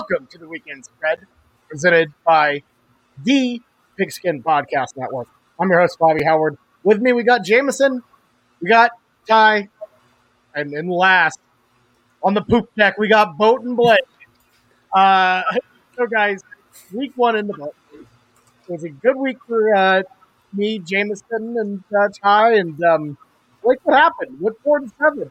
Welcome to the weekend spread presented by the Pigskin Podcast Network. I'm your host, Bobby Howard. With me, we got Jamison, we got Ty, and then last on the poop deck, we got Boatin' Blake. Uh, so, guys, week one in the book. It was a good week for uh, me, Jamison, and uh, Ty, and um. What happened? What four and seven?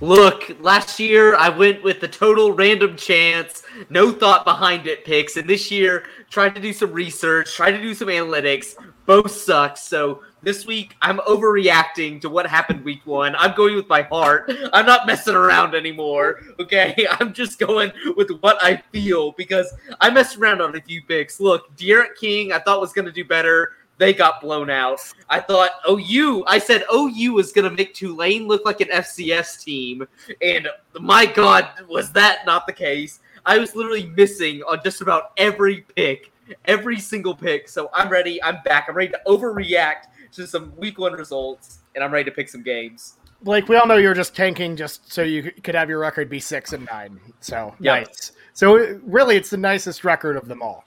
Look, last year I went with the total random chance, no thought behind it picks, and this year tried to do some research, tried to do some analytics. Both sucked. So this week I'm overreacting to what happened week one. I'm going with my heart. I'm not messing around anymore. Okay, I'm just going with what I feel because I messed around on a few picks. Look, D'Eriq King I thought was going to do better they got blown out. I thought OU, I said OU was going to make Tulane look like an FCS team. And my God, was that not the case? I was literally missing on just about every pick, every single pick. So I'm ready. I'm back. I'm ready to overreact to some week one results, and I'm ready to pick some games. Blake, we all know you're just tanking just so you could have your record be six and nine. So yep. nice. So really, it's the nicest record of them all.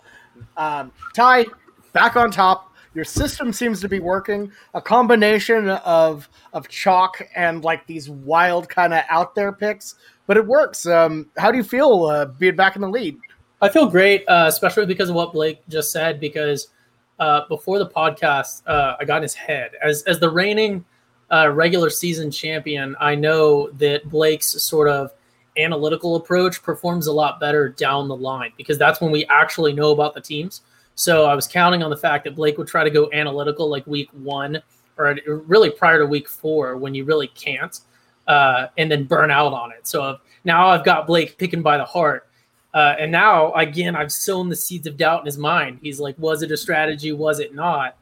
Um, Ty, back on top your system seems to be working. A combination of of chalk and like these wild kind of out there picks, but it works. Um, how do you feel uh, being back in the lead? I feel great, uh, especially because of what Blake just said. Because uh, before the podcast, uh, I got in his head as as the reigning uh, regular season champion. I know that Blake's sort of analytical approach performs a lot better down the line because that's when we actually know about the teams. So I was counting on the fact that Blake would try to go analytical like week one or really prior to week four when you really can't, uh, and then burn out on it. So now I've got Blake picking by the heart. Uh, and now again, I've sown the seeds of doubt in his mind. He's like, was it a strategy? Was it not?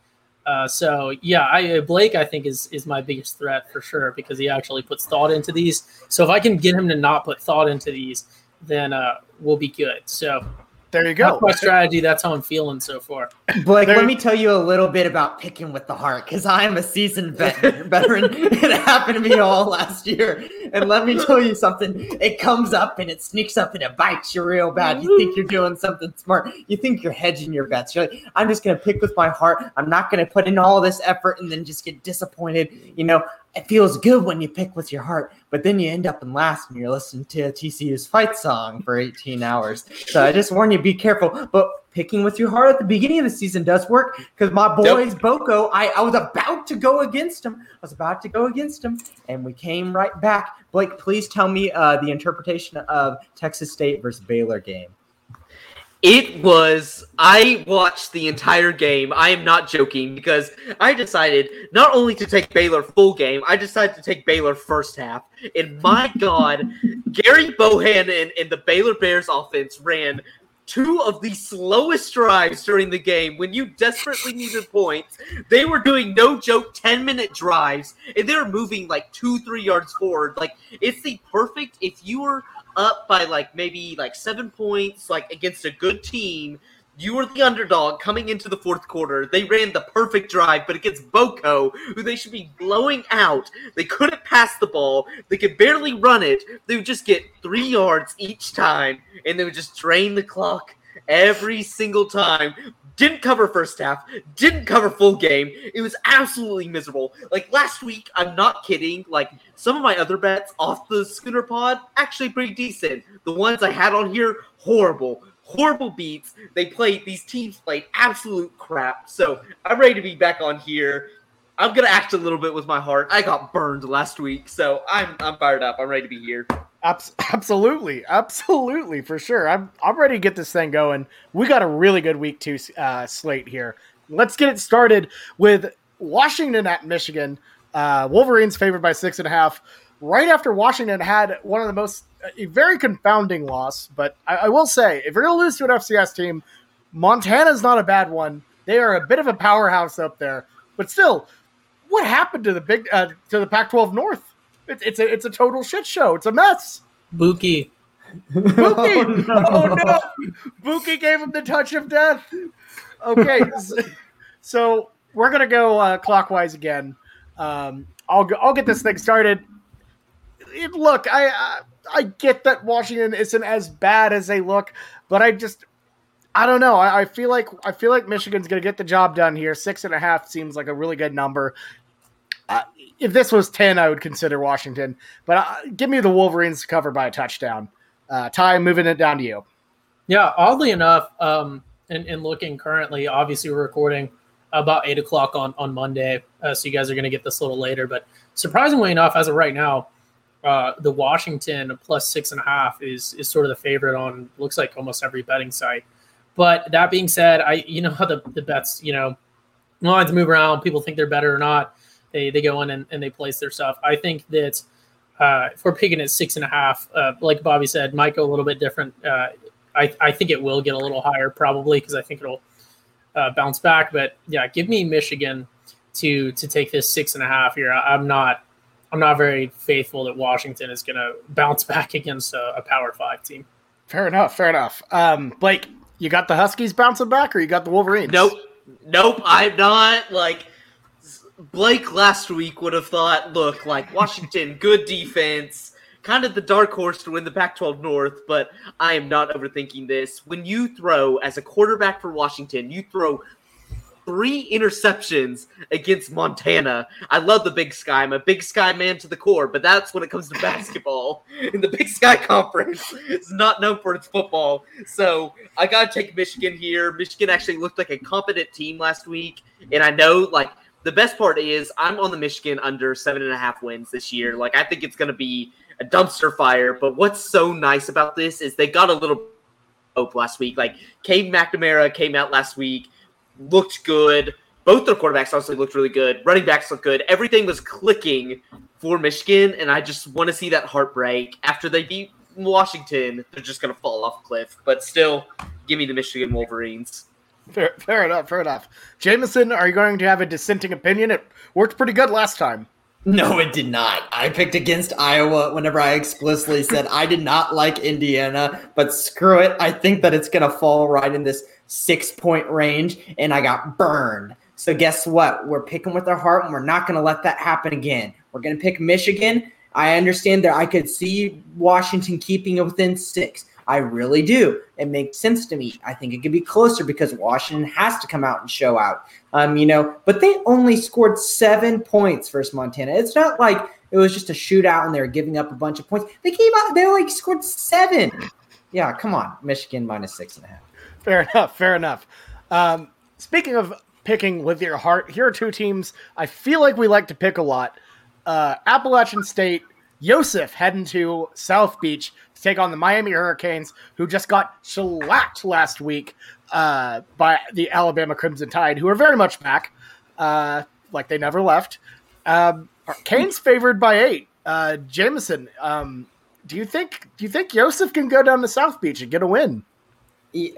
Uh, so yeah, I, Blake I think is is my biggest threat for sure because he actually puts thought into these. So if I can get him to not put thought into these, then uh, we'll be good. So there you go. That's my strategy. That's how I'm feeling so far. Blake, there let me tell you a little bit about picking with the heart because I am a seasoned vet- veteran. it happened to me all last year. And let me tell you something. It comes up and it sneaks up and it bites you real bad. You think you're doing something smart. You think you're hedging your bets. You're like, I'm just going to pick with my heart. I'm not going to put in all this effort and then just get disappointed. You know, it feels good when you pick with your heart, but then you end up in last and you're listening to TCU's fight song for 18 hours. So I just warn you, be careful. But picking with your heart at the beginning of the season does work because my boys yep. Boko, I, I was about to go against him. I was about to go against him, and we came right back. Blake, please tell me uh, the interpretation of Texas State versus Baylor game. It was, I watched the entire game. I am not joking because I decided not only to take Baylor full game, I decided to take Baylor first half. And my God, Gerry Bohanon and the Baylor Bears offense ran two of the slowest drives during the game when you desperately needed points. They were doing no joke 10 minute drives and they were moving like two, three yards forward. Like, it's the perfect, if you were up by like maybe like seven points, like against a good team. You were the underdog coming into the fourth quarter. They ran the perfect drive, but against Boko, who they should be blowing out, they couldn't pass the ball. They could barely run it. They would just get three yards each time, and they would just drain the clock every single time didn't cover first half, didn't cover full game. It was absolutely miserable. Like last week, I'm not kidding. Like some of my other bets off the Schooner Pod, actually pretty decent. The ones I had on here, horrible. Horrible beats. They played, these teams played absolute crap. So I'm ready to be back on here. I'm gonna act a little bit with my heart. I got burned last week, so I'm I'm fired up. I'm ready to be here. Absolutely, absolutely, for sure. I'm I'm ready to get this thing going. We got a really good week two uh, slate here. Let's get it started with Washington at Michigan. Uh, Wolverines favored by six and a half. Right after Washington had one of the most a very confounding loss, but I, I will say if you're going to lose to an FCS team, Montana's not a bad one. They are a bit of a powerhouse up there, but still, what happened to the big uh, to the Pac-12 North? It's, it's a it's a total shit show. It's a mess. Buki. Buki. Oh no. oh no. Buki gave him the touch of death. Okay. so we're gonna go uh, clockwise again. Um, I'll I'll get this thing started. It, look, I, I I get that Washington isn't as bad as they look, but I just I don't know. I, I feel like I feel like Michigan's going to get the job done here. Six and a half seems like a really good number. Uh, if this was ten, I would consider Washington, but uh, give me the Wolverines to cover by a touchdown. Uh, Ty, moving it down to you. Yeah, oddly enough, um, and, and looking currently, obviously we're recording about eight o'clock on on Monday, uh, so you guys are going to get this a little later. But surprisingly enough, as of right now, uh, the Washington plus six and a half is is sort of the favorite on looks like almost every betting site. But that being said, I you know how the, the bets you know lines move around. People think they're better or not. They they go in and, and they place their stuff. I think that uh, if we're picking at six and a half, uh, like Bobby said, might go a little bit different. Uh, I I think it will get a little higher probably because I think it'll uh, bounce back. But yeah, give me Michigan to to take this six and a half here. I, I'm not I'm not very faithful that Washington is going to bounce back against a, a, Power Five team. Fair enough. Fair enough. Um, Blake, you got the Huskies bouncing back, or you got the Wolverines? Nope. Nope. I'm not like Blake last week would have thought. Look, like Washington, good defense, kind of the dark horse to win the Pac-12 North. But I am not overthinking this. When you throw as a quarterback for Washington, you throw three interceptions against Montana. I love the Big Sky. I'm a Big Sky man to the core, but that's when it comes to basketball. In the Big Sky Conference, it's not known for its football. So I got to take Michigan here. Michigan actually looked like a competent team last week. And I know, like, the best part is I'm on the Michigan under seven and a half wins this year. Like, I think it's going to be a dumpster fire. But what's so nice about this is they got a little hope last week. Like, Cade McNamara came out last week looked good. Both their quarterbacks obviously looked really good. Running backs looked good. Everything was clicking for Michigan, and I just want to see that heartbreak after they beat Washington. They're just going to fall off a cliff. But still, give me the Michigan Wolverines. Fair, fair enough. Fair enough. Jamison, are you going to have a dissenting opinion? It worked pretty good last time. No, it did not. I picked against Iowa whenever I explicitly said I did not like Indiana, but screw it. I think that it's going to fall right in this six point range, and I got burned. So guess what? We're picking with our heart, and we're not going to let that happen again. We're going to pick Michigan. I understand that I could see Washington keeping it within six. I really do. It makes sense to me. I think it could be closer because Washington has to come out and show out. Um, you know, but they only scored seven points versus Montana. It's not like it was just a shootout and they were giving up a bunch of points. They came out, they like scored seven. Yeah, come on, Michigan minus six and a half. Fair enough. Fair enough. Um, speaking of picking with your heart, here are two teams I feel like we like to pick a lot. Uh, Appalachian State, Yosef heading to South Beach to take on the Miami Hurricanes, who just got shellacked last week uh, by the Alabama Crimson Tide, who are very much back, uh, like they never left. Um, Canes favored by eight. Uh, Jamison, um, do you think do you think Yosef can go down to South Beach and get a win?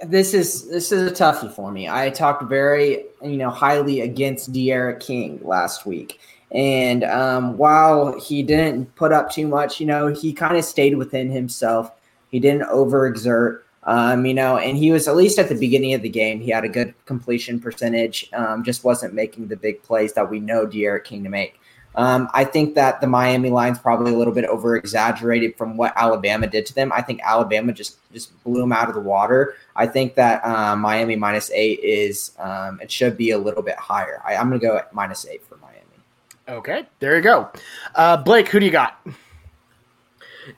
this is this is a toughie for me. I talked very you know highly against D'Eriq King last week, and um, while he didn't put up too much, you know he kind of stayed within himself. He didn't overexert, um, you know, and he was at least at the beginning of the game. He had a good completion percentage, um, just wasn't making the big plays that we know D'Eriq King to make. Um, I think that the Miami line's probably a little bit over exaggerated from what Alabama did to them. I think Alabama just just blew them out of the water. I think that uh, Miami minus eight is um, it should be a little bit higher. I, am going to go at minus eight. Okay, there you go. Uh, Blake, who do you got?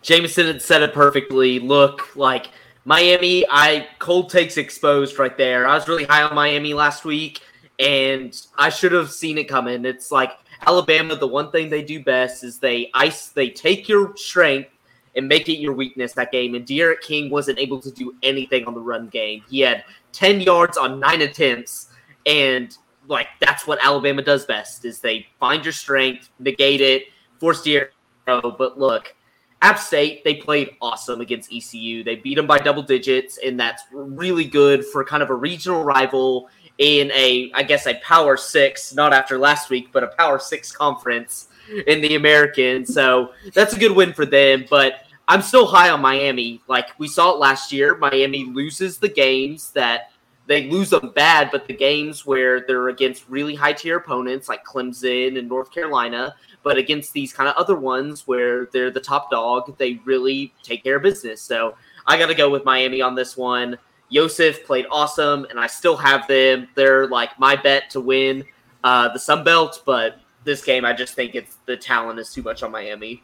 Jamison said it perfectly. Look, like Miami, I cold takes exposed right there. I was really high on Miami last week, and I should have seen it coming. It's like Alabama, the one thing they do best is they ice, they take your strength and make it your weakness that game. And D'Eriq King wasn't able to do anything on the run game. He had 10 yards on nine attempts, and like that's what Alabama does best is they find your strength, negate it, force D'Eriq But look, App State, they played awesome against ECU. They beat them by double digits, and that's really good for kind of a regional rival in a, I guess, a Power Six, not after last week, but a Power Six conference in the American. So that's a good win for them. But I'm still high on Miami. Like we saw it last year, Miami loses the games that they lose them bad, but the games where they're against really high tier opponents like Clemson and North Carolina, but against these kind of other ones where they're the top dog, they really take care of business. So I got to go with Miami on this one. Yosef played awesome, and I still have them. They're like my bet to win uh, the Sun Belt, but this game, I just think it's the talent is too much on Miami.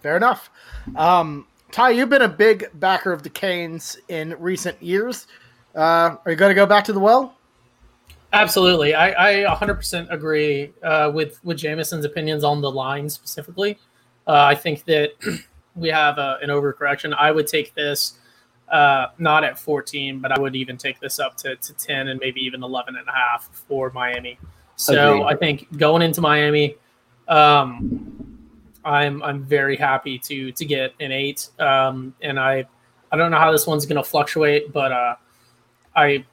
Fair enough. Um, Ty, you've been a big backer of the Canes in recent years. Uh, are you going to go back to the well? Absolutely, I, I 100% agree uh, with with Jamison's opinions on the line specifically. Uh, I think that we have a, an overcorrection. I would take this uh, not at 14, but I would even take this up to, to 10 and maybe even 11 and a half for Miami. So Agreed. I think going into Miami, um, I'm I'm very happy to to get an eight. Um, and I I don't know how this one's going to fluctuate, but uh, I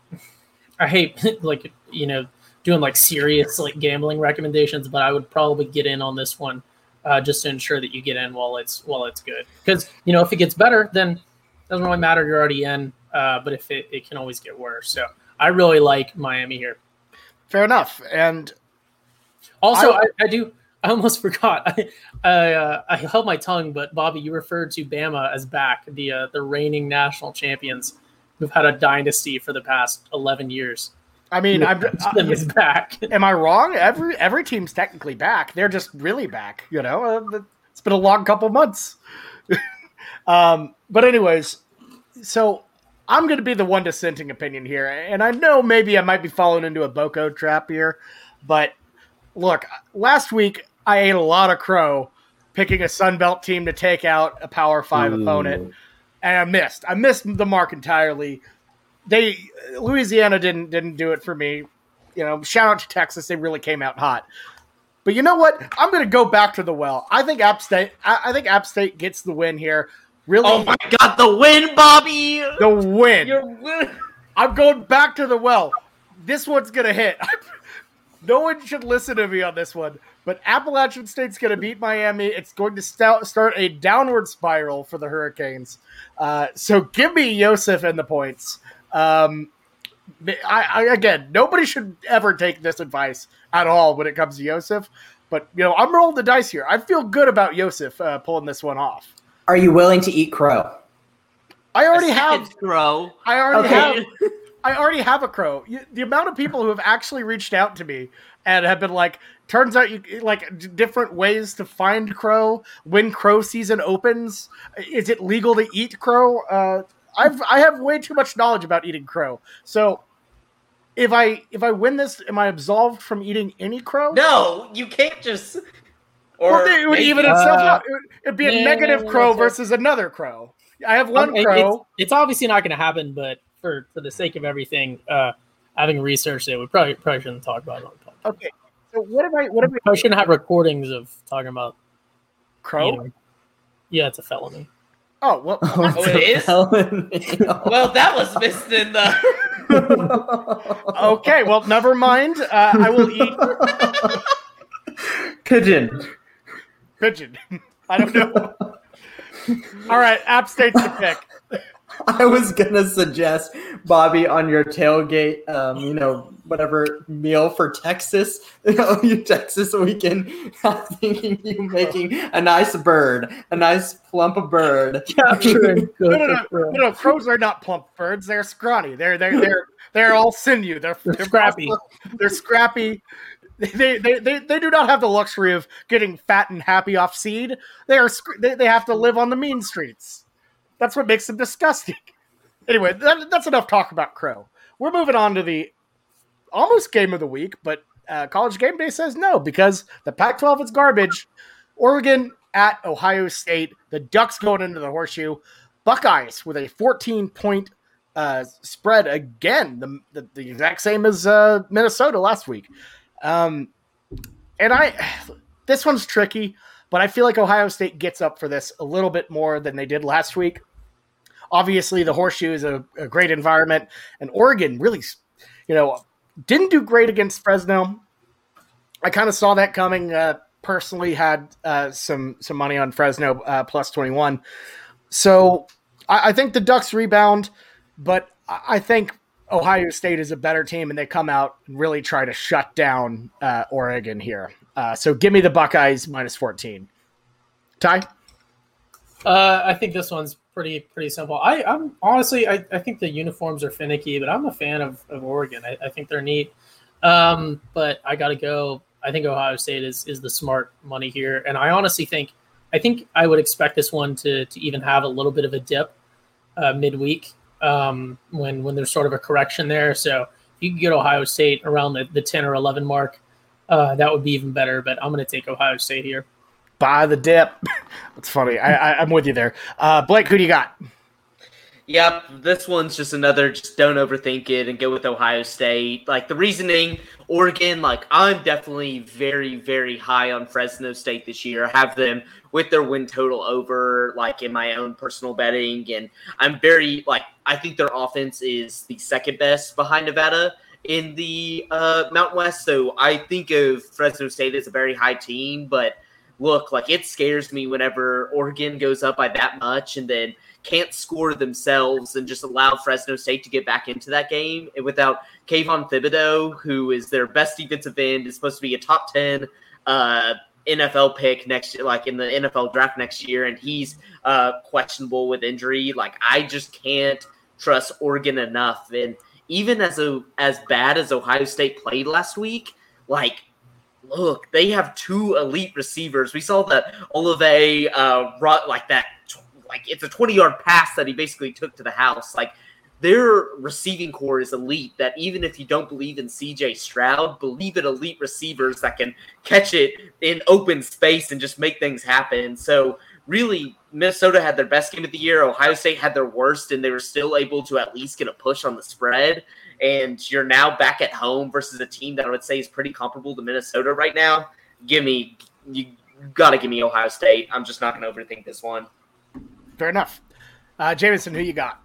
I hate like you know doing like serious like gambling recommendations, but I would probably get in on this one uh, just to ensure that you get in while it's while it's good. Because you know if it gets better, then it doesn't really matter. You're already in. Uh, but if it, it can always get worse, so I really like Miami here. Fair enough. And Also, I- I, I do. I almost forgot. I I, uh, I held my tongue, but Bobby, you referred to Bama as back, the uh, the reigning national champions, who've had a dynasty for the past eleven years. I mean, I'm, Them is back. am I wrong? Every every team's technically back. They're just really back. You know, uh, it's been a long couple months. um, but anyways, so I'm going to be the one dissenting opinion here, and I know maybe I might be falling into a Boko trap here, but look, last week I ate a lot of crow picking a Sunbelt team to take out a Power Five opponent, and I missed. I missed the mark entirely. They Louisiana didn't didn't do it for me. You know, shout out to Texas; they really came out hot. But you know what? I'm going to go back to the well. I think App State. I, I think App State gets the win here. Really, Oh my god, the win, Bobby! the win. Win- I'm going back to the well. This one's gonna hit. no one should listen to me on this one, but Appalachian State's gonna beat Miami. It's going to stout, start a downward spiral for the Hurricanes. Uh, so give me Yosef and the points. Um, I, I again, nobody should ever take this advice at all when it comes to Yosef. But you know, I'm rolling the dice here. I feel good about Yosef uh, pulling this one off. Are you willing to eat crow? I already A have. Crow. I already Okay. have. I already have a crow. The amount of people who have actually reached out to me and have been like, turns out you like d- different ways to find crow when crow season opens. Is it legal to eat crow? Uh, I've I have way too much knowledge about eating crow. So if I if I win this, am I absolved from eating any crow? No, you can't just. Or Well, it would maybe- even itself Uh, out. It would- It'd be a yeah, negative yeah, crow yeah. versus another crow. I have one Um, crow. It's, it's obviously not going to happen, but for for the sake of everything, uh, having researched it, we probably probably shouldn't talk about it on the podcast. Okay. So what am I? What am I? I shouldn't have recordings of talking about Crow? eating. Yeah, it's a felony. Oh well. Oh, it is? Well, that was missed in the. Okay, well, never mind. Uh, I will eat Pigeon. pigeon. I don't know. All right, App State's the pick. I was gonna suggest Bobby on your tailgate, um, you know, whatever meal for Texas, you know, you Texas weekend. I'm thinking you making a nice bird, a nice plump bird. Capture and No, no, no, no, no. Crows are not plump birds. They're scrawny. They're they're they're they're all sinew. They're, They're scrappy. They're scrappy. They, they, they, they do not have the luxury of getting fat and happy off seed. They are they, they have to live on the mean streets. That's what makes them disgusting. Anyway, that, that's enough talk about Crow. We're moving on to the almost game of the week, but uh, College Game Day says no because the Pac-12 is garbage. Oregon at Ohio State. The Ducks going into the horseshoe. Buckeyes with a 14 point uh, spread again, the, the, the exact same as uh, Minnesota last week. Um, and I, this one's tricky, but I feel like Ohio State gets up for this a little bit more than they did last week. Obviously, the horseshoe is a, a great environment, and Oregon really, you know, didn't do great against Fresno. I kind of saw that coming. Uh, personally, had uh, some some money on Fresno uh, plus twenty one. So I, I think the Ducks rebound, but I I think Ohio State is a better team and they come out and really try to shut down uh, Oregon here. Uh, so give me the Buckeyes minus 14. Ty? Uh, I think this one's pretty pretty simple. I, I'm honestly, I, I think the uniforms are finicky, but I'm a fan of, of Oregon. I, I think they're neat. Um, but I got to go. I think Ohio State is is the smart money here, and I honestly think I think I would expect this one to to even have a little bit of a dip uh, midweek um, when when there's sort of a correction there. So if you could get Ohio State around the, the 10 or 11 mark, uh, that would be even better. But I'm going to take Ohio State here. Buy the dip. That's funny. I, am with you there. Uh, Blake, who do you got? Yep, this one's just another just don't overthink it and go with Ohio State. Like the reasoning, Oregon, like I'm definitely very, very high on Fresno State this year. I have them with their win total over, like in my own personal betting. And I'm very like I think their offense is the second best behind Nevada in the uh, Mountain West. So I think of Fresno State as a very high team, but look, like it scares me whenever Oregon goes up by that much and then can't score themselves and just allow Fresno State to get back into that game. Without Kayvon Thibodeaux, who is their best defensive end, is supposed to be a top 10 uh, NFL pick next year, like in the NFL draft next year, and he's uh, questionable with injury. Like I just can't trust Oregon enough. And even as a as bad as Ohio State played last week, like look, they have two elite receivers. We saw that Olave uh, run like that like it's a 20 yard pass that he basically took to the house. Like their receiving corps is elite. That even if you don't believe in CJ Stroud, believe in elite receivers that can catch it in open space and just make things happen. So really, Minnesota had their best game of the year. Ohio State had their worst, and they were still able to at least get a push on the spread. And you're now back at home versus a team that I would say is pretty comparable to Minnesota right now. Give me, you got to give me Ohio State. I'm just not going to overthink this one. Fair enough. Uh, Jamison, who you got?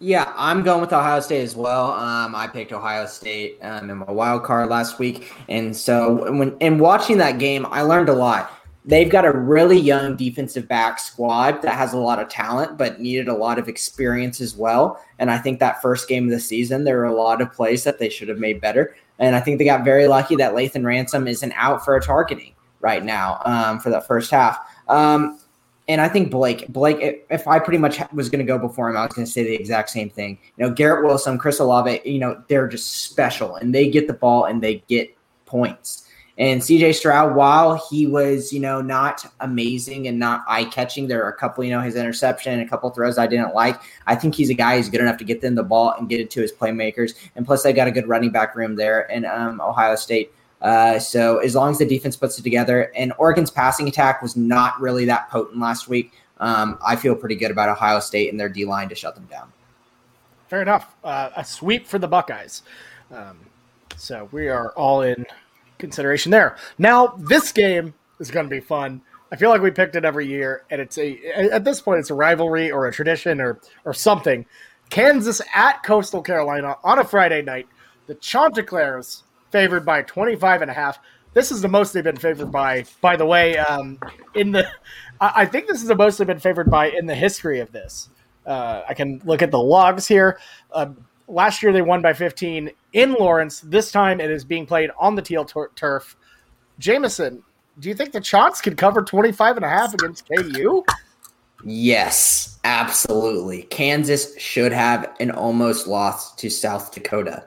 Yeah, I'm going with Ohio State as well. Um, I picked Ohio State um, in my wild card last week, and so when in watching that game, I learned a lot. They've got a really young defensive back squad that has a lot of talent, but needed a lot of experience as well. And I think that first game of the season, there were a lot of plays that they should have made better. And I think they got very lucky that Lathan Ransom isn't out for a targeting right now um, for that first half. Um, and I think Blake, Blake, if I pretty much was going to go before him, I was going to say the exact same thing. You know, Garrett Wilson, Chris Olave, you know, they're just special and they get the ball and they get points. And CJ Stroud, while he was, you know, not amazing and not eye catching, there are a couple, you know, his interception and a couple throws I didn't like. I think he's a guy who's good enough to get them the ball and get it to his playmakers. And plus, they got a good running back room there in um, Ohio State. Uh, so as long as the defense puts it together, and Oregon's passing attack was not really that potent last week, um, I feel pretty good about Ohio State and their D line to shut them down. Fair enough. Uh, a sweep for the Buckeyes. Um, so we are all in consideration there. Now this game is going to be fun. I feel like we picked it every year, and it's a at this point it's a rivalry or a tradition or or something. Kansas at Coastal Carolina on a Friday night. The Chanticleers favored by 25 and a half. This is the most they've been favored by, by the way, um, in the, I think this is the most they've been favored by in the history of this. Uh, I can look at the logs here. Uh, last year they won by 15 in Lawrence. This time it is being played on the teal tur- turf. Jamison, do you think the Chants could cover 25 and a half against KU? Yes, absolutely. Kansas should have an almost loss to South Dakota.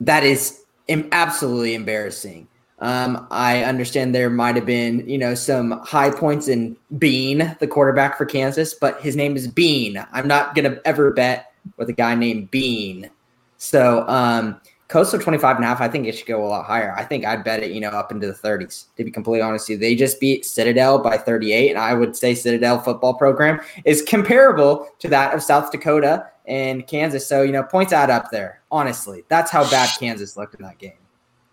That is absolutely embarrassing. Um, I understand there might have been, you know, some high points in Bean, the quarterback for Kansas, but his name is Bean. I'm not going to ever bet with a guy named Bean. So, um, Coastal 25 and a half, I think it should go a lot higher. I think I'd bet it, you know, up into the 30s, to be completely honest with you. They just beat Citadel by 38, and I would say Citadel football program is comparable to that of South Dakota and Kansas. So, you know, points add up there. Honestly, that's how bad Kansas looked in that game.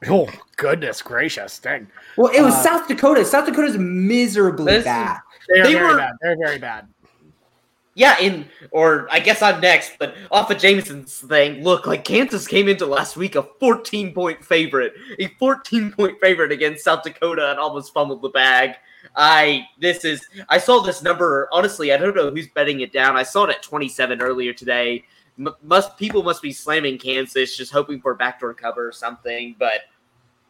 Oh, goodness gracious. Dang. Well, it was uh, South Dakota. South Dakota's miserably bad. They're they very were, bad. They're very bad. Yeah, in or I guess I'm next, but off of Jamison's thing, look, like Kansas came into last week a 14 point favorite, a 14 point favorite against South Dakota and almost fumbled the bag. I this is I saw this number honestly I don't know who's betting it down I saw it at 27 earlier today m- must people must be slamming Kansas, just hoping for a backdoor cover or something. But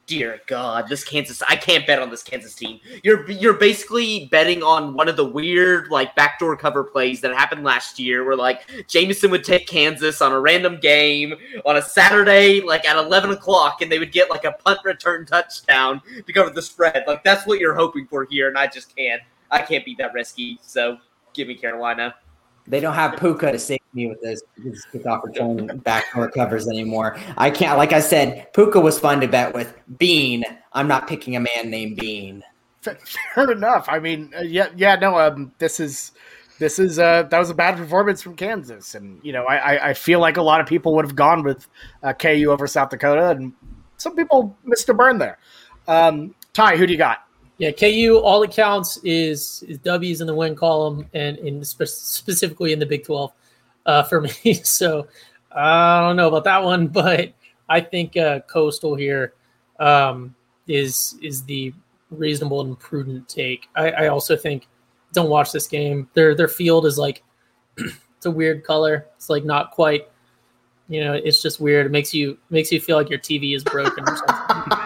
dear God, this Kansas, I can't bet on this Kansas team. You're you're basically betting on one of the weird like backdoor cover plays that happened last year, where like Jamison would take Kansas on a random game on a Saturday, like at eleven o'clock, and they would get like a punt return touchdown to cover the spread. Like that's what you're hoping for here, and I just can't. I can't be that risky. So give me Carolina. They don't have Pooka to save me with this kickoff return backdoor covers anymore. I can't. Like I said, Pooka was fun to bet with. Bean, I'm not picking a man named Bean. Fair enough. I mean, uh, yeah, yeah. No, um, this is this is uh, that was a bad performance from Kansas, and you know, I I, I feel like a lot of people would have gone with uh, KU over South Dakota, and some people missed a burn there. Um, Ty, who do you got? Yeah, KU. All it counts is is W's in the win column, and in spe- specifically in the Big Twelve uh, for me. So I don't know about that one, but I think uh, Coastal here um, is is the reasonable and prudent take. I, I also think don't watch this game. Their their field is like it's a weird color. It's like not quite. You know, it's just weird. It makes you makes you feel like your TV is broken or something.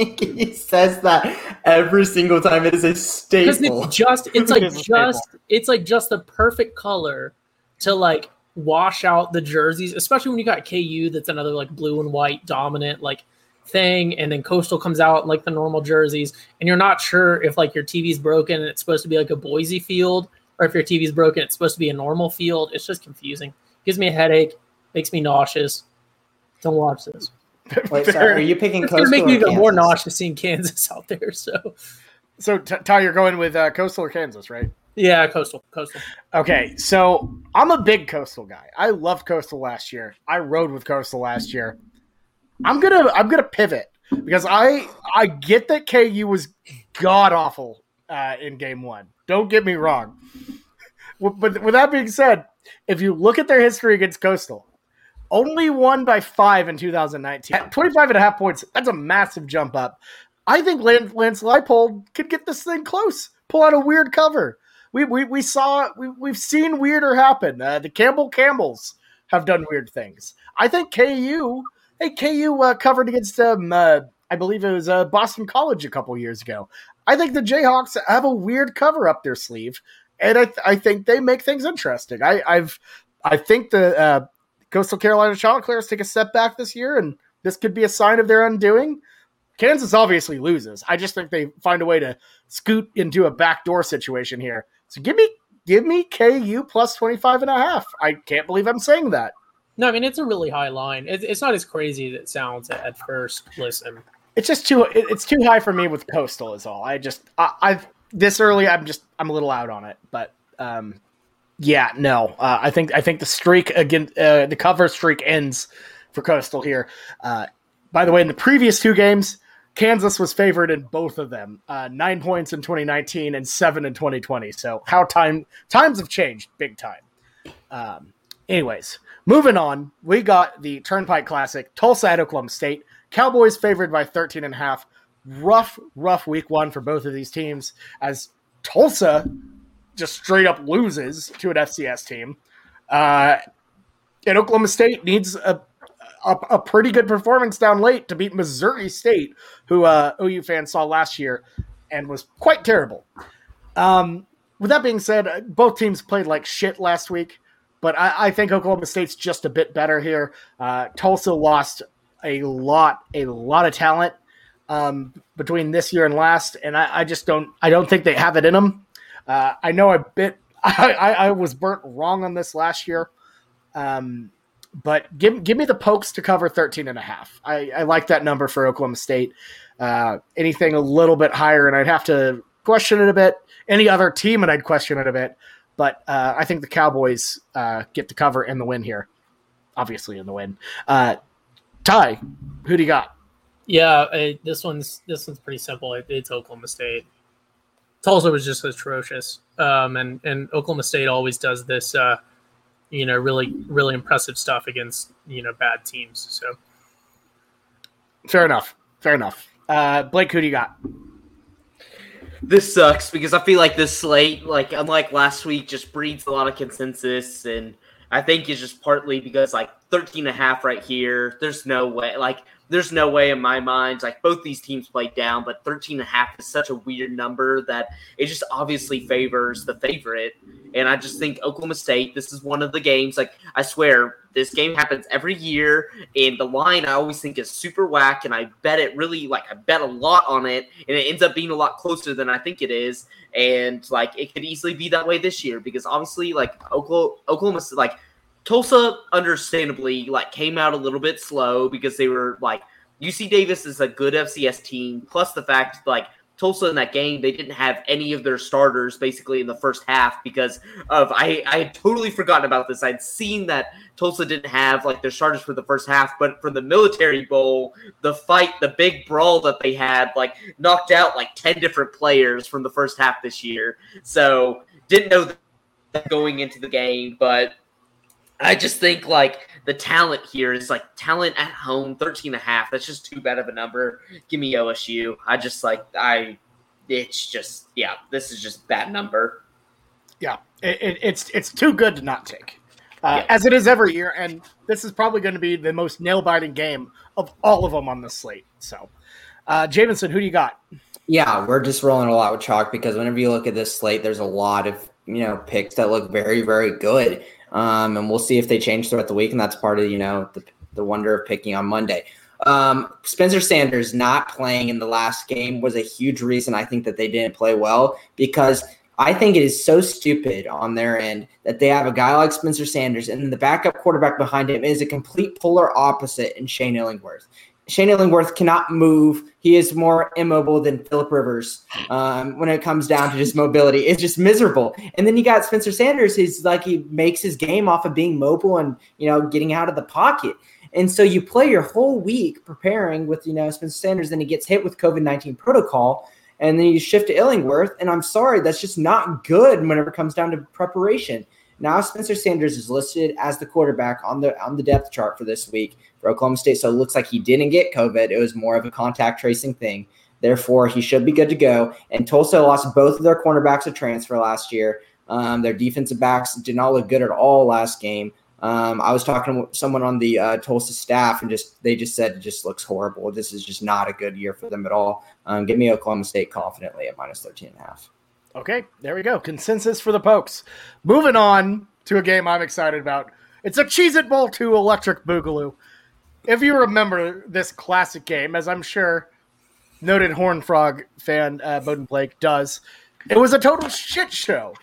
I think he says that every single time. It is a because staple. it's just it's like It is a just it's like just the perfect color to like wash out the jerseys especially when you got ku that's another like blue and white dominant like thing and then coastal comes out in, like the normal jerseys and you're not sure if like your tv's broken and it's supposed to be like a boise field or if your tv's broken it's supposed to be a normal field. It's just confusing. Gives me a headache. Makes me nauseous. Don't watch this Wait, sorry, are you picking it's gonna make me or even more nauseous seeing kansas out there so So T- Ty, you're going with uh, Coastal or Kansas, right? yeah coastal coastal Okay, so I'm a big Coastal guy. I loved Coastal last year. I rode with Coastal last year. I'm gonna I'm gonna pivot because I I get that KU was god awful uh, in game one. Don't get me wrong. But with that being said, if you look at their history against Coastal, only won by five in 2019. At 25 and a half points, that's a massive jump up. I think Lance, Lance Leipold could get this thing close, pull out a weird cover. We, we, we saw, we, we've seen weirder happen. Uh, the Campbell Campbells have done weird things. I think KU, hey, KU uh, covered against, um, uh, I believe it was uh, Boston College a couple years ago. I think the Jayhawks have a weird cover up their sleeve, and I, th- I think they make things interesting. I, I've, I think the uh, Coastal Carolina Chanticleers take a step back this year, and this could be a sign of their undoing. Kansas obviously loses. I just think they find a way to scoot into a backdoor situation here. So give me give me KU plus 25 and a half. I can't believe I'm saying that. No, I mean it's a really high line. It's, it's not as crazy as it sounds at, first listen. It's just too it's too high for me with Coastal is all. I just I, I've this early I'm just I'm a little out on it, but um yeah, no. Uh, I think I think the streak again uh, the cover streak ends for Coastal here. Uh, by the way, in the previous two games, Kansas was favored in both of them. Uh, nine points in 2019 and seven in 2020. So how time times have changed big time. Um, anyways, moving on, we got the Turnpike Classic, Tulsa at Oklahoma State. Cowboys favored by 13 and a half. Rough, rough week one for both of these teams as Tulsa just straight up loses to an FCS team. Uh, and Oklahoma State needs a, a, a pretty good performance down late to beat Missouri State, who uh, OU fans saw last year and was quite terrible. Um, with that being said, both teams played like shit last week, but I, I think Oklahoma State's just a bit better here. Uh, Tulsa lost a lot, a lot of talent um, between this year and last, and I, I just don't, I don't think they have it in them. Uh, I know a bit. I, I, I was burnt wrong on this last year. Um, but give, give me the pokes to cover 13 and a half. I, I like that number for Oklahoma State. Uh, anything a little bit higher, and I'd have to question it a bit. Any other team, and I'd question it a bit. But uh, I think the Cowboys uh, get the cover and the win here. Obviously, in the win. Uh, Ty, who do you got? Yeah, uh, this one's this one's pretty simple. It, it's Oklahoma State. Tulsa was just atrocious, um, and and Oklahoma State always does this, uh, you know, really really impressive stuff against you know bad teams. So Fair enough. Fair enough. Uh, Blake, who do you got? this sucks because I feel like this slate, like unlike last week, just breeds a lot of consensus, and I think it's just partly because like 13 and a half right here. There's no way, like there's no way in my mind, like both these teams played down, but 13 and a half is such a weird number that it just obviously favors the favorite. And I just think Oklahoma State, this is one of the games, like I swear, this game happens every year. And the line I always think is super whack. And I bet it really, like, I bet a lot on it. And it ends up being a lot closer than I think it is. And like, it could easily be that way this year because obviously, like, Oklahoma, Oklahoma like, Tulsa, understandably, like came out a little bit slow because they were like UC Davis is a good FCS team. Plus the fact like Tulsa in that game, they didn't have any of their starters basically in the first half because of I I had totally forgotten about this. I'd seen that Tulsa didn't have like their starters for the first half, but for the Military Bowl, the fight, the big brawl that they had, like knocked out like ten different players from the first half this year. So didn't know that going into the game, but I just think like the talent here is like talent at home 13 and a half. That's just too bad of a number. Give me OSU. I just like I it's just yeah, this is just bad number. Yeah, it, it, it's it's too good to not take. Uh, yeah. As it is every year, and this is probably going to be the most nail biting game of all of them on the slate. So, uh, Jamison, who do you got? Yeah, we're just rolling a lot with chalk because whenever you look at this slate, there's a lot of you know picks that look very very good. Um, and we'll see if they change throughout the week, and that's part of you know the, the wonder of picking on Monday. Um, Spencer Sanders not playing in the last game was a huge reason I think that they didn't play well because I think it is so stupid on their end that they have a guy like Spencer Sanders and the backup quarterback behind him is a complete polar opposite in Shane Illingworth. Shane Illingworth cannot move. He is more immobile than Philip Rivers um, when it comes down to just mobility. It's just miserable. And then you got Spencer Sanders. He's like he makes his game off of being mobile and you know getting out of the pocket. And so you play your whole week preparing with you know Spencer Sanders. Then he gets hit with COVID nineteen protocol, and then you shift to Illingworth. And I'm sorry, that's just not good whenever it comes down to preparation. Now Spencer Sanders is listed as the quarterback on the on the depth chart for this week for Oklahoma State. So it looks like he didn't get COVID. It was more of a contact tracing thing. Therefore, he should be good to go. And Tulsa lost both of their cornerbacks to transfer last year. Um, their defensive backs did not look good at all last game. Um, I was talking to someone on the uh, Tulsa staff, and just they just said it just looks horrible. This is just not a good year for them at all. Um, give me Oklahoma State confidently at minus 13 and a half. Okay, there we go. Consensus for the Pokes. Moving on to a game I'm excited about. It's a Cheez It Bowl 2 Electric Boogaloo. If you remember this classic game, as I'm sure noted Horn Frog fan uh, Boatin' Blake does, it was a total shit show.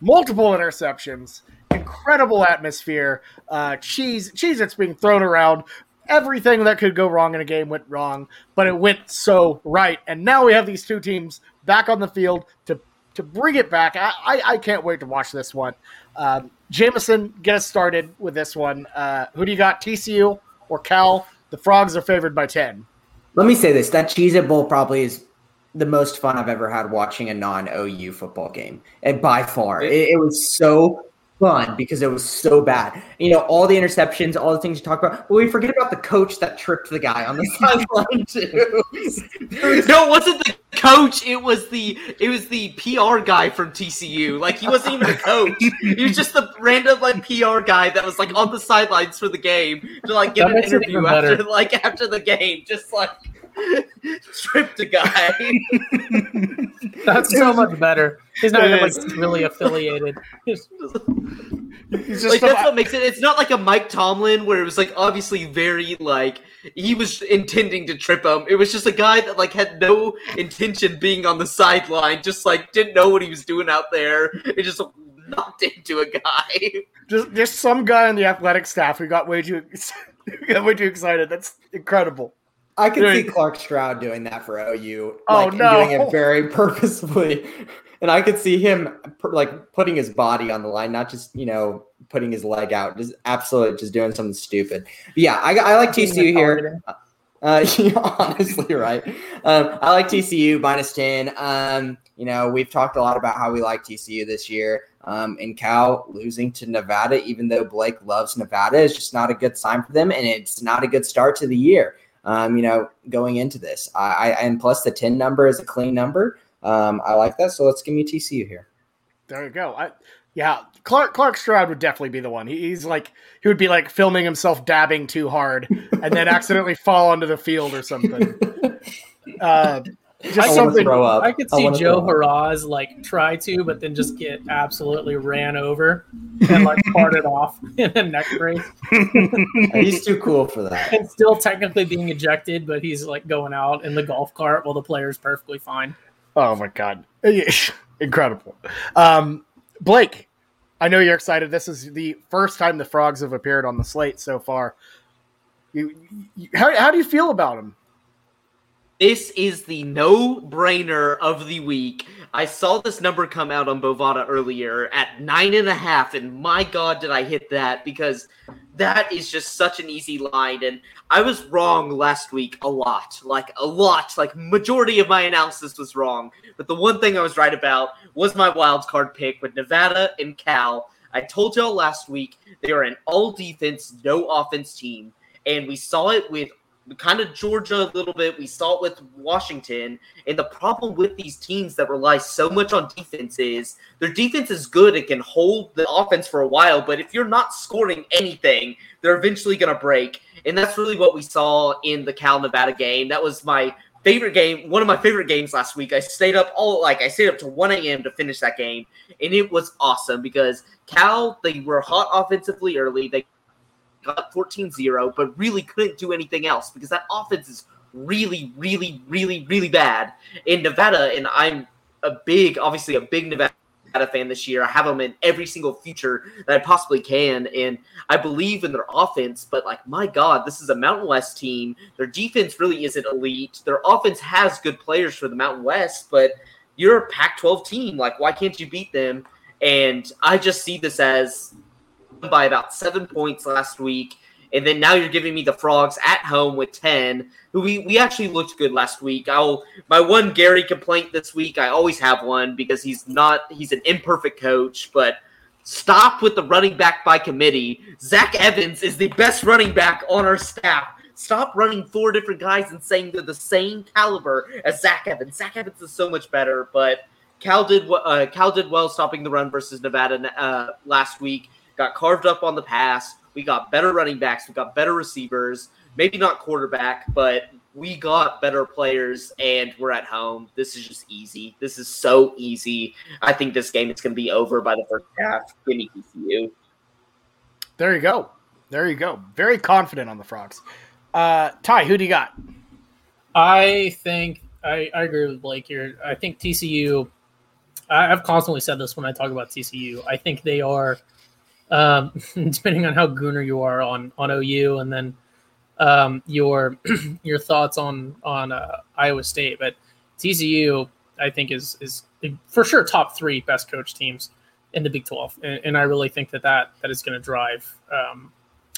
Multiple interceptions, incredible atmosphere, uh, cheese, cheese that's being thrown around. Everything that could go wrong in a game went wrong, but it went so right. And now we have these two teams back on the field to to bring it back. I, I, I can't wait to watch this one. Um, Jamison, get us started with this one. Uh, who do you got, TCU or Cal? The Frogs are favored by 10. Let me say this that Cheez It Bowl probably is the most fun I've ever had watching a non OU football game. And by far, it, it was so fun because it was so bad. You know, all the interceptions, all the things you talk about, but we forget about the coach that tripped the guy on the sideline too. no, it wasn't the coach. It was the it was the PR guy from TCU. Like he wasn't even the coach. he was just the random like PR guy that was like on the sidelines for the game to like give an interview after like after the game, just like tripped a guy. That's so much better. He's not even like really affiliated. He's just like that's what makes it. It's not like a Mike Tomlin where it was like obviously very like he was intending to trip him. It was just a guy that like had no intention being on the sideline, just like didn't know what he was doing out there. It just knocked into a guy. Just just some guy on the athletic staff who got way too got way too excited. That's incredible. I could see Clark Stroud doing that for OU. Oh, like, oh no, doing it very purposefully, and I could see him like putting his body on the line, not just you know putting his leg out, just absolutely just doing something stupid. But yeah, I, I like TCU here. Uh, honestly, right. Um, I like TCU minus ten. Um, you know, we've talked a lot about how we like TCU this year. Um, and Cal losing to Nevada, even though Blake loves Nevada, is just not a good sign for them, and it's not a good start to the year um, you know, going into this. I, I, and plus the 10 number is a clean number. Um, I like that. So let's give me TCU here. There you go. I, yeah, Clark Clark Stroud would definitely be the one. He, he's like he would be like filming himself dabbing too hard and then accidentally fall onto the field or something. Uh, just I I want to something. throw up. I could see wanna Joe throw. Haraz like try to, but then just get absolutely ran over and like parted off in a neck brace, He's too cool for that. and still technically being ejected, but he's like going out in the golf cart while the player's perfectly fine. Oh my god, incredible. Um, Blake, I know you're excited. This is the first time the frogs have appeared on the slate so far. You, you how, how do you feel about them? This is the no-brainer of the week. I saw this number come out on Bovada earlier at nine and a half, and my God, did I hit that because that is just such an easy line. And I was wrong last week a lot, like a lot, like majority of my analysis was wrong. But the one thing I was right about was my wild card pick with Nevada and Cal. I told y'all last week they are an all defense, no offense team, and we saw it with kind of Georgia a little bit. We saw it with Washington. And the problem with these teams that rely so much on defense is their defense is good It can hold the offense for a while. But if you're not scoring anything, they're eventually going to break. And that's really what we saw in the Cal Nevada game. That was my favorite game, one of my favorite games last week. I stayed up all like I stayed up to 1 a.m. to finish that game. And it was awesome because Cal, they were hot offensively early. They got 14-0, but really couldn't do anything else because that offense is really, really, really, really bad in Nevada. And I'm a big, obviously a big Nevada fan this year. I have them in every single future that I possibly can, and I believe in their offense. But like, my God, this is a Mountain West team. Their defense really isn't elite. Their offense has good players for the Mountain West, but you're a Pac-12 team. Like, why can't you beat them? And I just see this as by about seven points last week. And then now you're giving me the frogs at home with 10, who we, we actually looked good last week. I'll my one Gary complaint this week, I always have one because he's not he's an imperfect coach, but stop with the running back by committee. Zach Evans is the best running back on our staff. Stop running four different guys and saying they're the same caliber as Zach Evans. Zach Evans is so much better, but Cal did uh, Cal did well stopping the run versus Nevada uh, last week. Got carved up on the pass. We got better running backs. We got better receivers. Maybe not quarterback, but we got better players, and we're at home. This is just easy. This is so easy. I think this game is going to be over by the first half. Give me TCU. There you go. There you go. Very confident on the frogs. Uh, Ty, who do you got? I think I, I agree with Blake here. I think TCU. I, I've constantly said this when I talk about TCU. I think they are, um, depending on how gooner you are on on OU, and then um, your your thoughts on on uh, Iowa State. But TCU, I think, is is for sure top three best coach teams in the Big Twelve, and, and I really think that that that is going to drive. Um,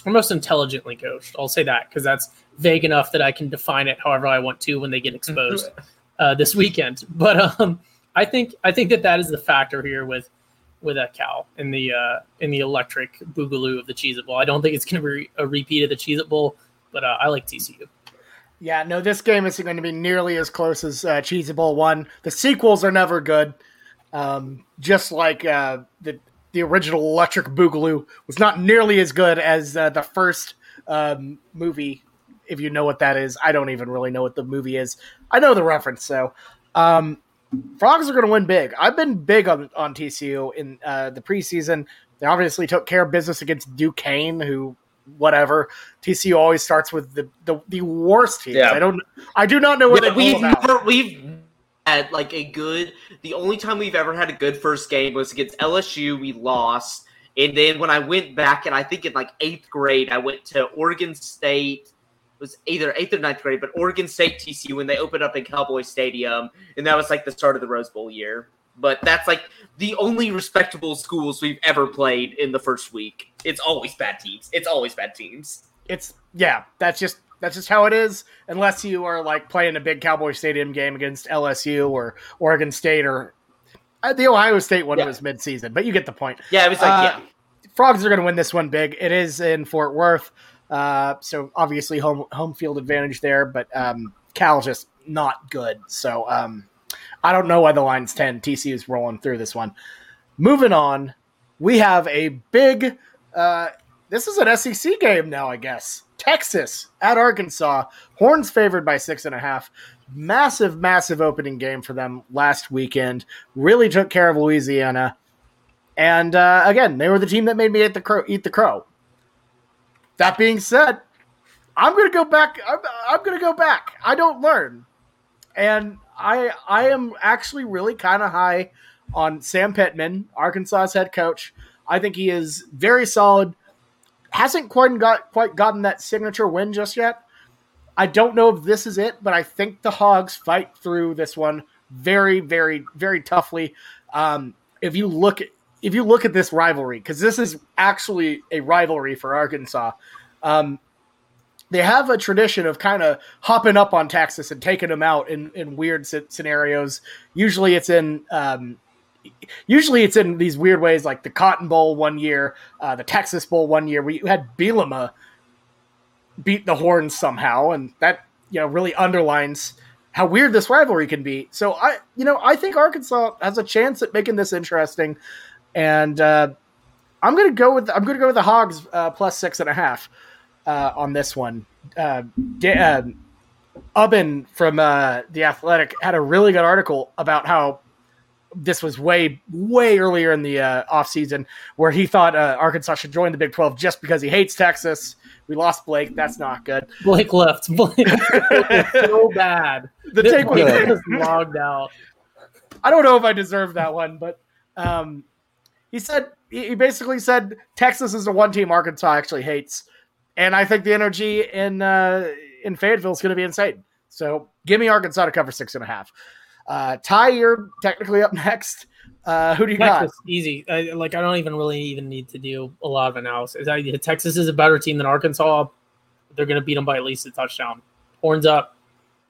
or most intelligently coached. I'll say that because that's vague enough that I can define it however I want to when they get exposed uh, this weekend. But um, I think I think that that is the factor here with with that cow in the uh, in the electric boogaloo of the Cheez It Bowl. I don't think it's going to be a repeat of the Cheez It Bowl, but uh, I like TCU. Yeah, no, this game isn't going to be nearly as close as uh, Cheesy Bowl one. The sequels are never good. Um, just like uh, the the original Electric Boogaloo was not nearly as good as uh, the first um, movie. If you know what that is, I don't even really know what the movie is. I know the reference, so um, Frogs are going to win big. I've been big on on TCU in uh, the preseason. They obviously took care of business against Duquesne, who whatever. TCU always starts with the the, the worst teams. Yeah. I don't. I do not know what Yeah, we've all about. never we've had like a good. The only time we've ever had a good first game was against LSU. We lost, and then when I went back, and I think in like eighth grade, I went to Oregon State. Was either eighth or ninth grade, but Oregon State TCU when they opened up in Cowboy Stadium, and that was like the start of the Rose Bowl year. But that's like the only respectable schools we've ever played in the first week. It's always bad teams. It's always bad teams. It's yeah. That's just that's just how it is. Unless you are like playing a big Cowboy Stadium game against LSU or Oregon State or uh, the Ohio State one Yeah. was midseason, but you get the point. Yeah, it was like Uh, yeah. Frogs are going to win this one big. It is in Fort Worth, uh, so obviously home home field advantage there. But um, Cal just not good. So um, I don't know why the line's 10. TCU is rolling through this one. Moving on, we have a big. Uh, this is an SEC game now, I guess. Texas at Arkansas. Horns favored by six and a half. Massive, massive opening game for them last weekend. Really took care of Louisiana. And uh, again, they were the team that made me eat the crow. Eat the crow. That being said, I'm gonna go back. I'm, I'm gonna go back. I don't learn, and I I am actually really kind of high on Sam Pittman, Arkansas's head coach. I think he is very solid. Hasn't quite got quite gotten that signature win just yet. I don't know if this is it, but I think the Hogs fight through this one very, very, very toughly. Um, if you look at if you look at this rivalry, because this is actually a rivalry for Arkansas, um, they have a tradition of kind of hopping up on Texas and taking them out in, in weird scenarios. Usually, it's in um, usually it's in these weird ways, like the Cotton Bowl one year, uh, the Texas Bowl one year. We had Bielema beat the Horns somehow, and that you know really underlines how weird this rivalry can be. So I, you know, I think Arkansas has a chance at making this interesting, and uh, I'm gonna go with I'm gonna go with the Hogs uh, plus six and a half uh, on this one. Uh, uh, Ubben from uh, the Athletic had a really good article about how this was way way earlier in the uh, offseason where he thought uh, Arkansas should join the Big 12 just because he hates Texas. We lost Blake. That's not good. Blake left. Blake so bad. The take was logged out. I don't know if I deserve that one, but um, he said he basically said Texas is the one team Arkansas actually hates, and I think the energy in uh, in Fayetteville is going to be insane. So give me Arkansas to cover six and a half. Uh, Ty, you're technically up next. Uh, who do you Texas, got? Easy. I, like I don't even really even need to do a lot of analysis. I, Texas is a better team than Arkansas. They're going to beat them by at least a touchdown. Horns up.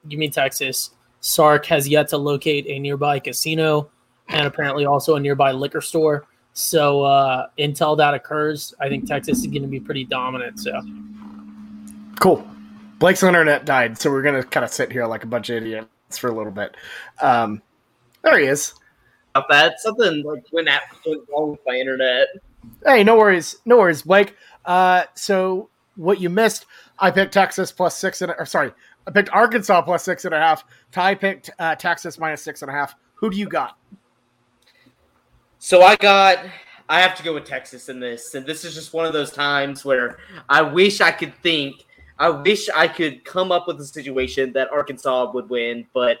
Give me Texas. Sark has yet to locate a nearby casino and apparently also a nearby liquor store. So uh, until that occurs, I think Texas is going to be pretty dominant. So cool. Blake's internet died, so we're going to kind of sit here like a bunch of idiots for a little bit. Um, there he is. Not bad. Something like went, at, went wrong with my internet. Hey, no worries, no worries, Blake. Uh, so what you missed, I picked Texas plus six and or sorry, I picked Arkansas plus six and a half. Ty picked uh, Texas minus six and a half. Who do you got? So I got. I have to go with Texas in this, and this is just one of those times where I wish I could think I wish I could come up with a situation that Arkansas would win, but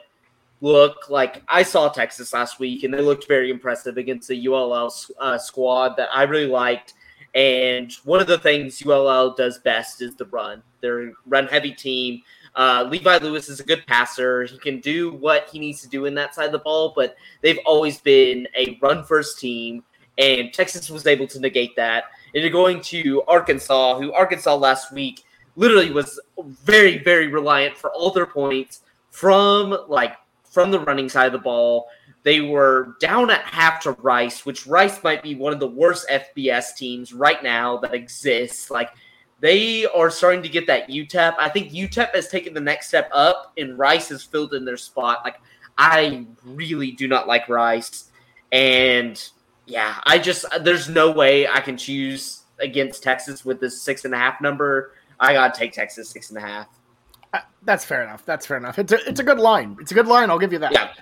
look, like I saw Texas last week and they looked very impressive against the ULL uh, squad that I really liked. And one of the things ULL does best is the run. They're a run heavy team. Uh, Levi Lewis is a good passer. He can do what he needs to do in that side of the ball, but they've always been a run first team. And Texas was able to negate that. And you're going to Arkansas, who Arkansas last week literally was very, very reliant for all their points from like from the running side of the ball. They were down at half to Rice, which Rice might be one of the worst FBS teams right now that exists. Like they are starting to get that UTEP. I think UTEP has taken the next step up, and Rice has filled in their spot. Like I really do not like Rice, and yeah, I just there's no way I can choose against Texas with this six and a half number. I gotta take Texas six and a half. Uh, that's fair enough. That's fair enough. It's a it's a good line. It's a good line. I'll give you that. Yeah.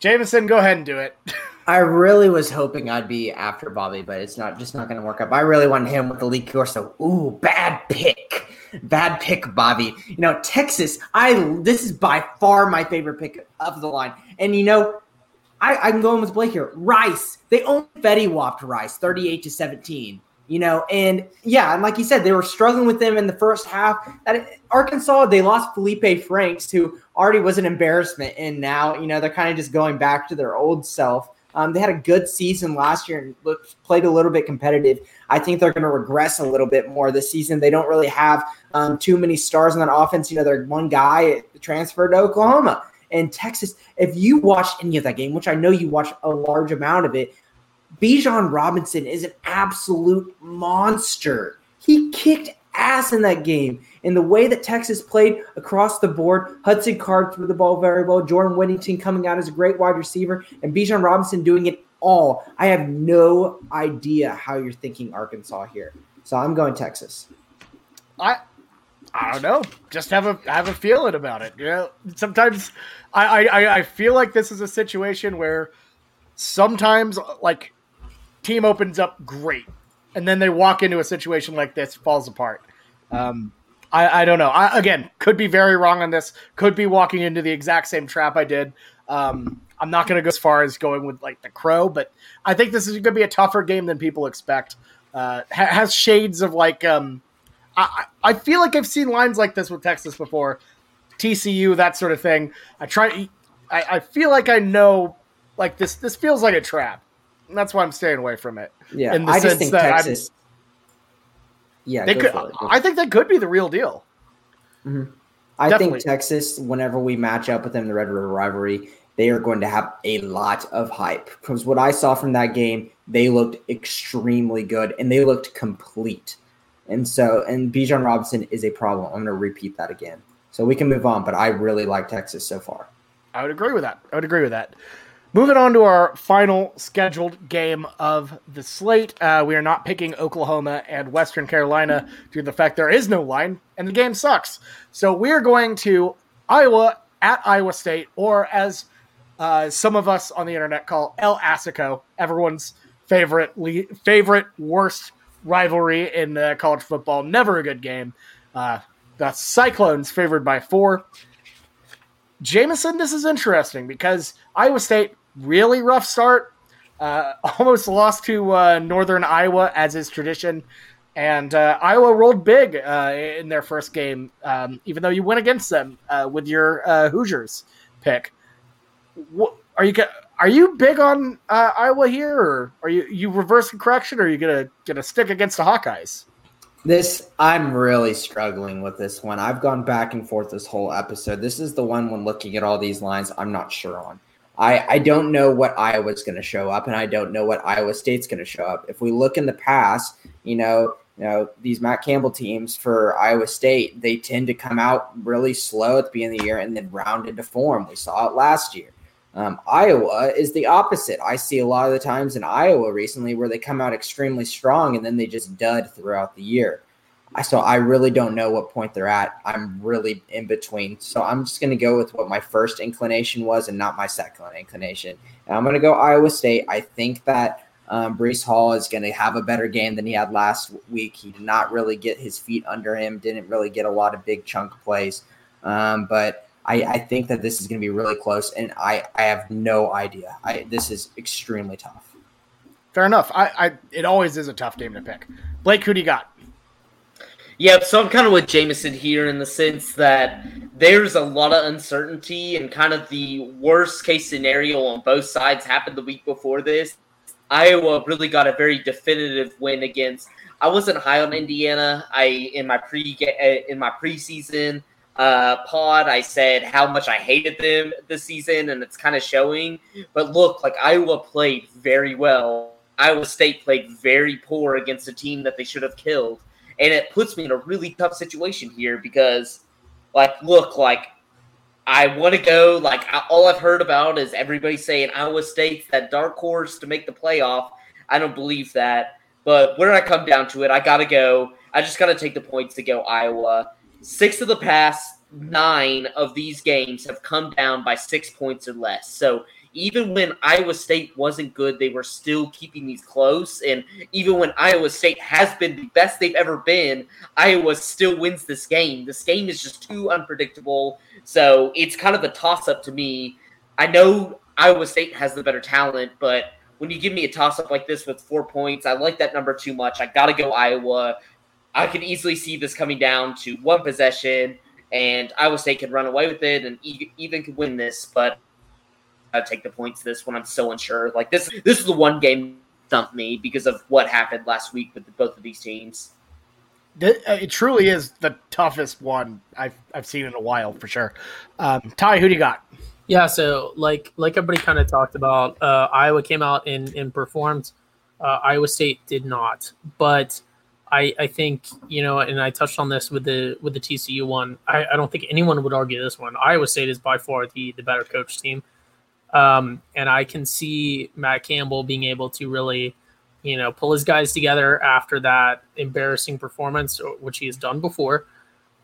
Jamison, go ahead and do it. I really was hoping I'd be after Bobby, but it's not just not going to work out. I really wanted him with the lead course. So, ooh, bad pick, bad pick, Bobby. You know, Texas. I this is by far my favorite pick of the line, and you know, I, I'm going with Blake here. Rice. They only Fetty whopped Rice, thirty-eight to seventeen you know, and yeah, and like you said, they were struggling with them in the first half. Arkansas, they lost Feleipe Franks, who already was an embarrassment, and now you know they're kind of just going back to their old self. Um, they had a good season last year and looked, played a little bit competitive. I think they're going to regress a little bit more this season. They don't really have um, too many stars on that offense. You know, they're one guy transferred to Oklahoma and Texas. If you watch any of that game, which I know you watch a large amount of it, Bijan Robinson is an absolute monster. He kicked ass in that game. And the way that Texas played across the board, Hudson Card threw the ball very well, Jordan Whittington coming out as a great wide receiver, and Bijan Robinson doing it all. I have no idea how you're thinking Arkansas here. So I'm going Texas. I I don't know. Just have a have a feeling about it. You know, sometimes I I, I feel like this is a situation where sometimes like team opens up great, and then they walk into a situation like this, falls apart. Um, I, I don't know. I, again, could be very wrong on this. Could be walking into the exact same trap I did. Um, I'm not going to go as far as going with like the crow, but I think this is going to be a tougher game than people expect. Uh, ha- has shades of like um, I, I feel like I've seen lines like this with Texas before, TCU that sort of thing. I try. I, I feel like I know like this. This feels like a trap. That's why I'm staying away from it. Yeah, In the I just sense think that I'm- Texas. Yeah, They could. it, I think that could be the real deal. Mm-hmm. I Definitely. think Texas, whenever we match up with them in the Red River rivalry, they are going to have a lot of hype. Because what I saw from that game, they looked extremely good and they looked complete. And so, and Bijan Robinson is a problem. I'm going to repeat that again. So we can move on, but I really like Texas so far. I would agree with that. I would agree with that. Moving on to our final scheduled game of the slate. Uh, we are not picking Oklahoma and Western Carolina due to the fact there is no line and the game sucks. So we are going to Iowa at Iowa State, or as uh, some of us on the internet call El Assico, everyone's favorite le- favorite worst rivalry in uh, college football. Never a good game. Uh, the Cyclones favored by four. Jamison, this is interesting because Iowa State really rough start, uh, almost lost to uh, Northern Iowa as is tradition, and uh, Iowa rolled big uh, in their first game, um, even though you went against them uh, with your uh, Hoosiers pick. What, are you are you big on Iowa here, or are you you reversing correction, or are you gonna gonna stick against the Hawkeyes? This I'm really struggling with this one. I've gone back and forth this whole episode. This is the one when looking at all these lines I'm not sure on. I, I don't know what Iowa's going to show up, and I don't know what Iowa State's going to show up. If we look in the past, you know, you know these Matt Campbell teams for Iowa State, they tend to come out really slow at the beginning of the year and then round into form. We saw it last year. Um, Iowa is the opposite. I see a lot of the times in Iowa recently where they come out extremely strong and then they just dud throughout the year. So I really don't know what point they're at. I'm really in between. So I'm just going to go with what my first inclination was and not my second inclination. And I'm going to go Iowa State. I think that um, Breece Hall is going to have a better game than he had last week. He did not really get his feet under him. Didn't really get a lot of big chunk plays. Um, but I, I think that this is going to be really close, and I, I have no idea. I this is extremely tough. Fair enough. I, I it always is a tough game to pick. Blake, who do you got? Yep, so I'm kind of with Jamison here in the sense that there's a lot of uncertainty and kind of the worst case scenario on both sides happened the week before this. Iowa really got a very definitive win against. I wasn't high on Indiana. I in my pre uh, in my preseason uh, pod, I said how much I hated them this season, and it's kind of showing. But look, like Iowa played very well. Iowa State played very poor against a team that they should have killed and it puts me in a really tough situation here because like look like i want to go like I, all i've heard about is everybody saying iowa state's that dark horse to make the playoff. I don't believe that. But when i come down to it i gotta go. I just gotta take the points to go iowa. Six of the past nine of these games have come down by six points or less. So even when Iowa State wasn't good, they were still keeping these close. And even when Iowa State has been the best they've ever been, Iowa still wins this game. This game is just too unpredictable. So it's kind of a toss up to me. I know Iowa State has the better talent, but when you give me a toss up like this with four points, I like that number too much. I got to go Iowa. I could easily see this coming down to one possession, and Iowa State could run away with it and even could win this. But I take the points this when I'm so unsure. Like this, this is the one game thumped me because of what happened last week with both of these teams. Uh, It truly is the toughest one I've I've seen in a while for sure. Um, Ty, who do you got? Yeah, so like like everybody kind of talked about, uh, Iowa came out and, and performed. Uh, Iowa State did not, but I, I think you know, and I touched on this with the with the TCU one. I, I don't think anyone would argue this one. Iowa State is by far the the better coach team, um, and I can see Matt Campbell being able to really, you know, pull his guys together after that embarrassing performance, which he has done before.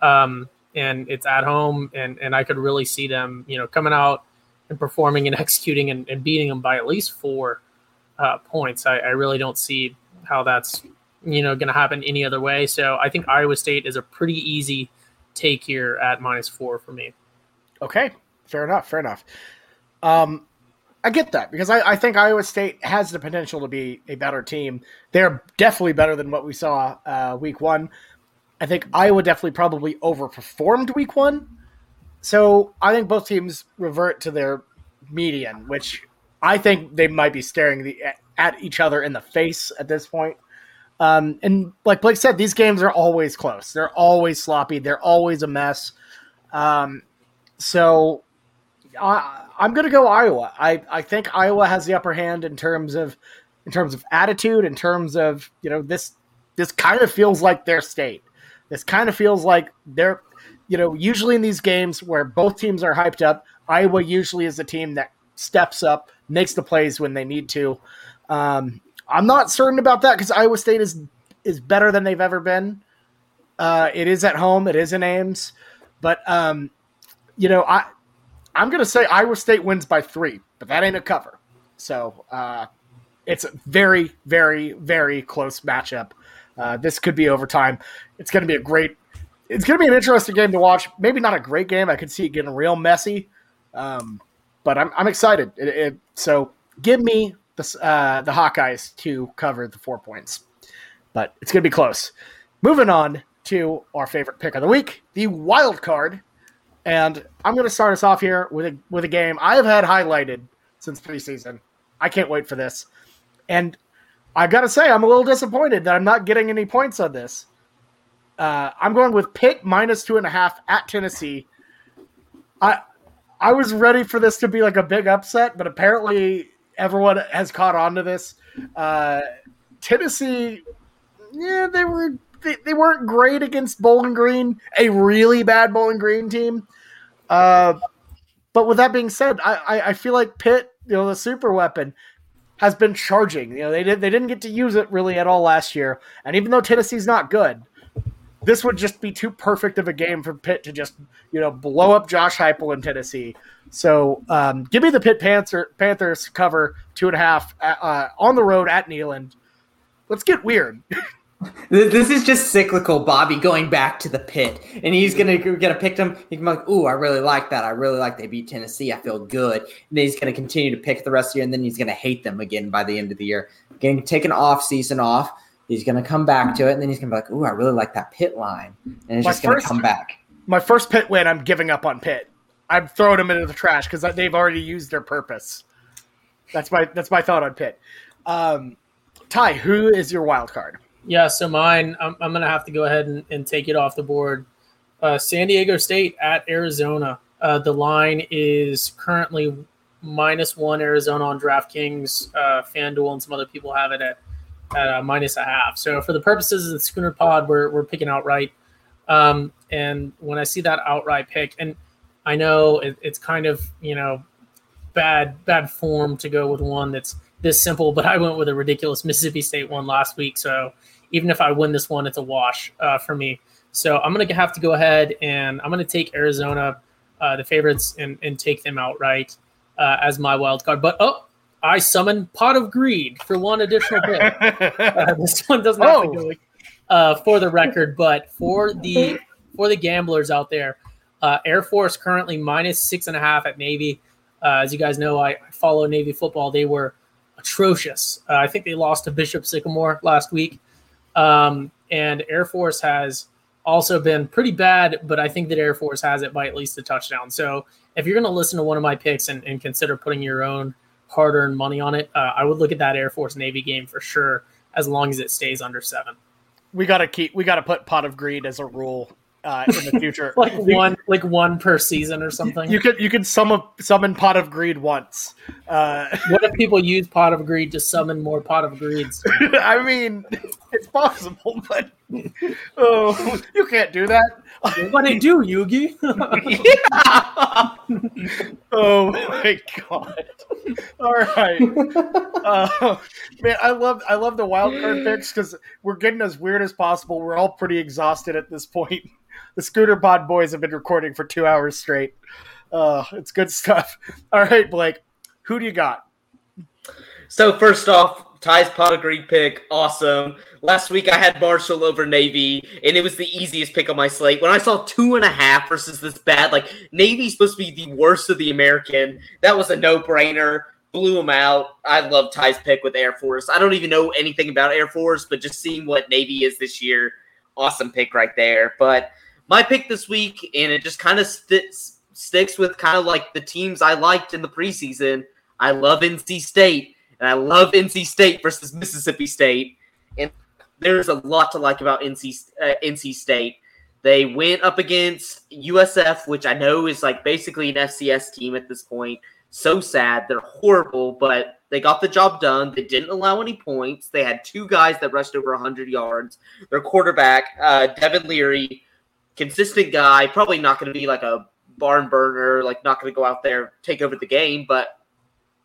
Um, and it's at home, and and I could really see them, you know, coming out and performing and executing and, and beating them by at least four uh, points. I, I really don't see how that's you know going to happen any other way. So I think Iowa State is a pretty easy take here at minus four for me. Okay, fair enough. Fair enough. Um, I get that because I, I think Iowa State has the potential to be a better team. They're definitely better than what we saw uh, week one. I think Iowa definitely probably overperformed week one. So I think both teams revert to their median, which I think they might be staring the, at each other in the face at this point. Um, and like Blake said, these games are always close. They're always sloppy. They're always a mess. Um, so I, I'm going to go Iowa. I, I think Iowa has the upper hand in terms of in terms of attitude, in terms of you know this this kind of feels like their state. This kind of feels like they're you know usually in these games where both teams are hyped up, Iowa usually is the team that steps up, makes the plays when they need to. Um, I'm not certain about that because Iowa State is is better than they've ever been. Uh, it is at home. It is in Ames, but um, you know, I I'm gonna say Iowa State wins by three, but that ain't a cover. So uh, it's a very, very, very close matchup. Uh, this could be overtime. It's gonna be a great. It's gonna be an interesting game to watch. Maybe not a great game. I could see it getting real messy, um, but I'm I'm excited. It, it, so give me the uh, the Hawkeyes to cover the four points, but it's going to be close. Moving on to our favorite pick of the week, the wild card, and I'm going to start us off here with a with a game I have had highlighted since preseason. I can't wait for this, and I've got to say I'm a little disappointed that I'm not getting any points on this. Uh, I'm going with Pitt minus two and a half at Tennessee. I I was ready for this to be like a big upset, but apparently everyone has caught on to this. Uh, Tennessee, yeah, they were they, they weren't great against Bowling Green, a really bad Bowling Green team. Uh, but with that being said, I, I, I feel like Pitt, you know, the super weapon, has been charging. You know, they did they didn't get to use it really at all last year, and even though Tennessee's not good, this would just be too perfect of a game for Pitt to just you know blow up Josh Heupel in Tennessee. So um, give me the Pitt Panther, Panthers cover two and a half uh, on the road at Neyland. Let's get weird. This is just cyclical Bobby going back to the Pitt, and he's gonna gonna pick them. He can be like, "Ooh, I really like that. I really like they beat Tennessee. I feel good." And then he's gonna continue to pick the rest of the year, and then he's gonna hate them again by the end of the year. Getting take an off season off. He's gonna come back to it, and then he's gonna be like, "Ooh, I really like that Pitt line," and it's My just gonna first- come back. My first Pitt win, I'm giving up on Pitt. I'm throwing them into the trash because they've already used their purpose. That's my that's my thought on Pitt. Um, Ty, who is your wild card? Yeah, so mine, I'm, I'm going to have to go ahead and, and take it off the board. Uh, San Diego State at Arizona. Uh, the line is currently minus one Arizona on DraftKings, uh, FanDuel, and some other people have it at, at uh, minus a half. So for the purposes of the Schooner Pod, we're, we're picking outright. Um, and when I see that outright pick, and I know it, it's kind of, you know, bad bad form to go with one that's this simple, but I went with a ridiculous Mississippi State one last week. So even if I win this one, it's a wash uh, for me. So I'm going to have to go ahead and I'm going to take Arizona, uh, the favorites, and, and take them outright uh, as my wild card. But oh, I summon Pot of Greed for one additional pick. Uh, this one doesn't have Oh. to go uh, for the record, but for the for the gamblers out there, uh, Air Force currently minus six and a half at Navy. Uh, as you guys know, I follow Navy football. They were atrocious. Uh, I think they lost to Bishop Sycamore last week. Um, and Air Force has also been pretty bad, but I think that Air Force has it by at least a touchdown. So if you're going to listen to one of my picks and, and consider putting your own hard earned money on it, uh, I would look at that Air Force Navy game for sure, as long as it stays under seven. we gotta keep we gotta put pot of greed as a rule uh, in the future. like one, like one per season or something. You could you could summon summon Pot of Greed once. Uh, what if people use Pot of Greed to summon more Pot of Greeds? I mean, it's possible, but oh, you can't do that. what do you do, Yugi? Oh my god! All right, uh, man. I love I love the wild card picks because we're getting as weird as possible. We're all pretty exhausted at this point. The Schooner Pod boys have been recording for two hours straight. Uh, it's good stuff. All right, Blake, who do you got? So first off, Ty's pot of greed pick, awesome. Last week I had Marshall over Navy, and it was the easiest pick on my slate. When I saw two and a half versus this bad, like Navy's supposed to be the worst of the American, that was a no-brainer. Blew him out. I love Ty's pick with Air Force. I don't even know anything about Air Force, but just seeing what Navy is this year, awesome pick right there. But my pick this week, and it just kind of st- sticks with kind of like the teams I liked in the preseason. I love NC State, and I love NC State versus Mississippi State. And there's a lot to like about NC uh, NC State. They went up against USF, which I know is like basically an FCS team at this point. So sad. They're horrible, but they got the job done. They didn't allow any points. They had two guys that rushed over 100 yards. Their quarterback, uh, Devin Leary, consistent guy, probably not going to be like a barn burner, like not going to go out there take over the game, but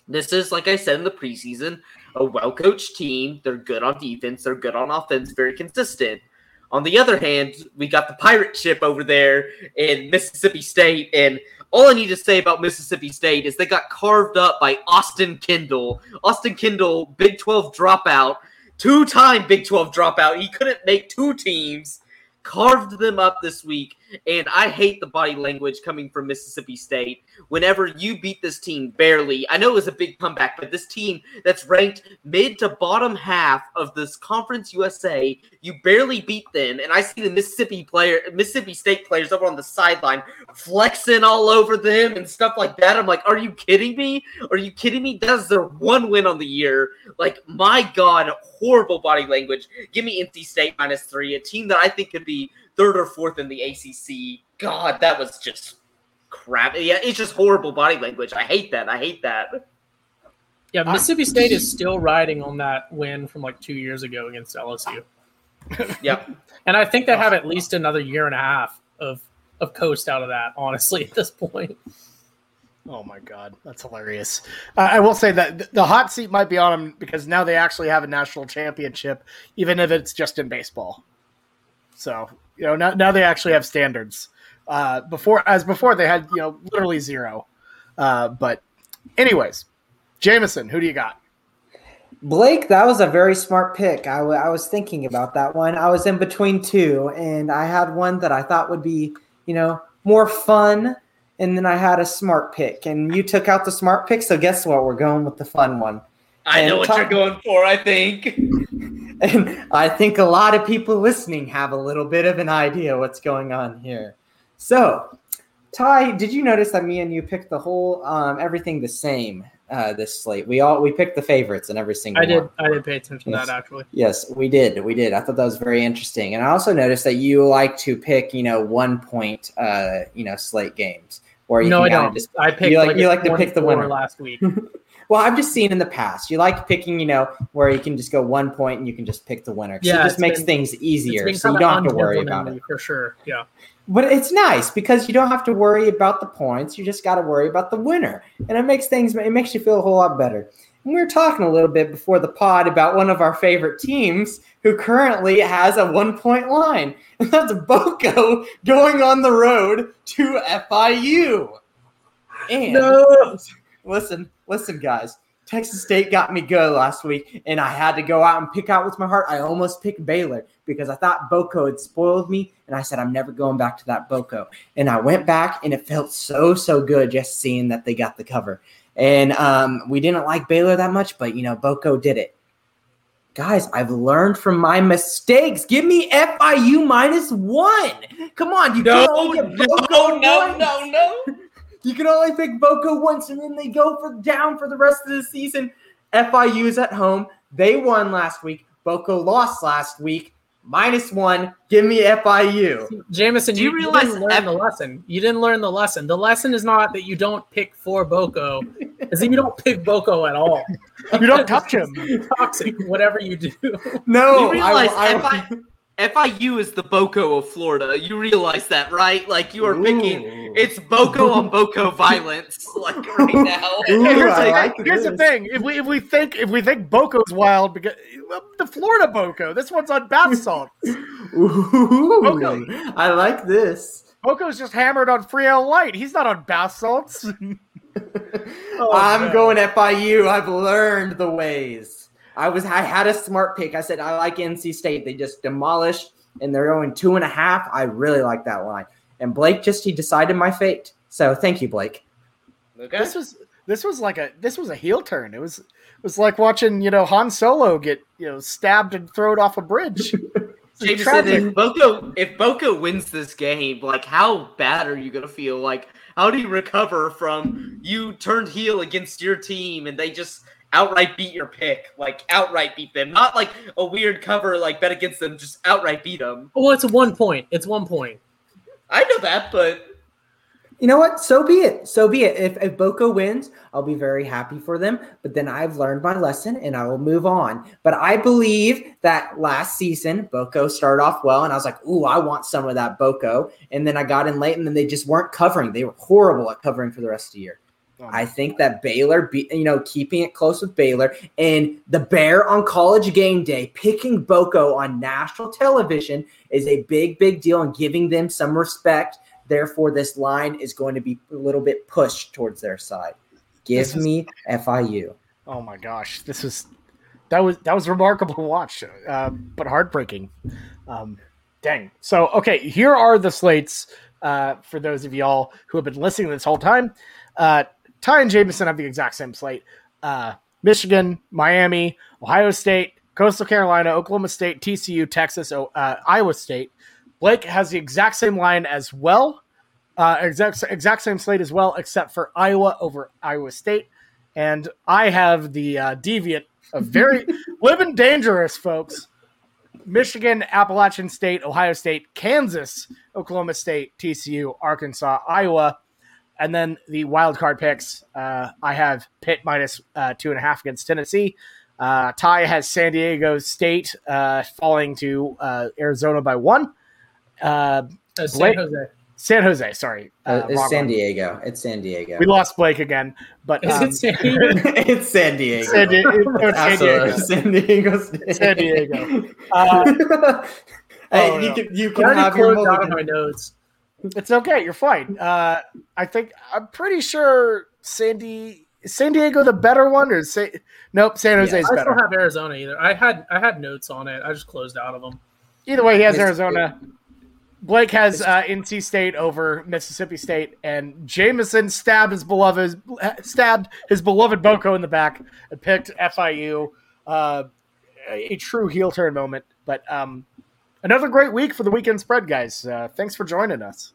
this is like I said in the preseason, a well-coached team. They're good on defense, they're good on offense, very consistent. On the other hand, we got the pirate ship over there in Mississippi State, and all I need to say about Mississippi State is they got carved up by Austin Kendall. Austin Kendall, Big 12 dropout, two-time Big 12 dropout. He couldn't make two teams carved them up this week. And I hate the body language coming from Mississippi State. Whenever you beat this team barely, I know it was a big comeback, but this team that's ranked mid to bottom half of this Conference USA, you barely beat them. And I see the Mississippi player, Mississippi State players over on the sideline flexing all over them and stuff like that. I'm like, are you kidding me? Are you kidding me? That's their one win on the year. Like, my God, horrible body language. Give me NC State minus three, a team that I think could be third or fourth in the ACC. God, that was just crap. Yeah, it's just horrible body language. I hate that. I hate that. Yeah, Mississippi State is still riding on that win from like two years ago against LSU, Yep. and I think they have at least another year and a half of of coast out of that. Honestly, at this point, Oh my god, that's hilarious. Uh, I will say that the hot seat might be on them because now they actually have a national championship, even if it's just in baseball. So you know now, now they actually have standards. Uh, before, as before, they had you know literally zero. Uh, but, anyways, Jamison, who do you got? Blake, that was a very smart pick. I, w- I was thinking about that one. I was in between two, and I had one that I thought would be, you know, more fun, and then I had a smart pick, and you took out the smart pick. So guess what? We're going with the fun one, I know what talk- you're going for, I think. And I think a lot of people listening have a little bit of an idea what's going on here. So, Ty, did you notice that me and you picked the whole um, everything the same uh, this slate? We all we picked the favorites in every single I did one. I did pay attention to that actually. Yes, we did. We did. I thought that was very interesting. And I also noticed that you like to pick, you know, one point, uh, you know, slate games. Or you No, I don't. Just, I picked you like- like, you like to pick the winner. last week. well, I've just seen in the past. You like picking, you know, where you can just go one point and you can just pick the winner. Yeah, it just makes been- things easier, so you don't have to worry about it. for sure. Yeah. But it's nice because you don't have to worry about the points. You just got to worry about the winner, and it makes things. It makes you feel a whole lot better. And we were talking a little bit before the pod about one of our favorite teams who currently has a one point line, and that's Boko going on the road to FIU. And listen, listen, guys. Texas State got me good last week, and I had to go out and pick out with my heart. I almost picked Baylor because I thought Boko had spoiled me, and I said I'm never going back to that Boko. And I went back, and it felt so so good just seeing that they got the cover. And um, we didn't like Baylor that much, but you know Boko did it. Guys, I've learned from my mistakes. Give me FIU minus one. Come on, you No, can only no, get Boko no, once. no, no. You can only pick Boko once, and then they go for down for the rest of the season. FIU's at home. They won last week. Boco lost last week. minus one. Give me FIU. Jamison, Do you, you you realize didn't learn F- the lesson. You didn't learn the lesson. The lesson is not that you don't pick for Boko, is that you don't pick Boko at all. You don't touch him. Toxic, whatever you do. No, you realize I, I, FI, FIU is the Boko of Florida. You realize that, right? Like you are picking. Ooh. It's Boko on Boko violence, like right now. Ooh, here's I the, like here's the thing: if we if we think if we think Boko's wild because the Florida Boko, this one's on bath salts. Ooh, Okay. I like this. Boko's just hammered on Frio Light. He's not on bath salts. Oh, I'm man. going FIU. I've learned the ways. I was I had a smart pick. I said I like NC State. They just demolished and they're going two and a half. I really like that line. And Blake just he decided my fate. So thank you, Blake. Okay. This was this was like a this was a heel turn. It was it was like watching you know Han Solo get you know stabbed and thrown off a bridge. It's Jamison, if Boko if Boko wins this game, like how bad are you gonna feel? Like how do you recover from you turned heel against your team and they just outright beat your pick, like outright beat them, not like a weird cover like bet against them, just outright beat them. Well, it's one point. It's one point. I know that, but You know what? So be it. So be it. If, if Boko wins, I'll be very happy for them. But then I've learned my lesson and I will move on. But I believe that last season, Boko started off well. And I was like, ooh, I want some of that Boko. And then I got in late and then they just weren't covering. They were horrible at covering for the rest of the year. Oh, I think that Baylor, be, you know, keeping it close with Baylor and the Bear on college game day, picking Boko on national television is a big, big deal and giving them some respect. Therefore, this line is going to be a little bit pushed towards their side. Give is- me FIU. Oh my gosh, this was that was that was remarkable to watch, uh, but heartbreaking. Um, dang. So okay, here are the slates uh, for those of y'all who have been listening this whole time. Uh, Ty and Jamison have the exact same slate: uh, Michigan, Miami, Ohio State, Coastal Carolina, Oklahoma State, TCU, Texas, uh, Iowa State. Blake has the exact same line as well, uh, exact exact same slate as well, except for Iowa over Iowa State and I have the uh, deviant of very living dangerous, folks. Michigan, Appalachian State, Ohio State, Kansas, Oklahoma State, TCU, Arkansas, Iowa, and then the wild card picks. Uh, I have Pitt minus uh, two and a half against Tennessee. Uh, Ty has San Diego State uh, falling to uh, Arizona by one. Uh, Uh, San Blake- Jose. San Jose, sorry, it's San. Diego. It's San Diego. We lost Blake again, but Is um, it San Diego? it's San Diego. San Diego. it's San Diego. San Diego. State. San Diego. Uh, hey, Oh, you no. can, you I can have your closed out of my notes. It's okay. You're fine. Uh, I think I'm pretty sure San, Di- San Diego the better one, or Sa- nope, San Jose's I better. I don't have Arizona either. I had I had notes on it. I just closed out of them. Either way, he has Arizona. Blake has uh, NC State over Mississippi State, and Jamison stabbed his beloved stabbed his beloved Boko in the back and picked FIU. Uh, a, a true heel turn moment, but um, another great week for the weekend spread, guys. Uh, thanks for joining us.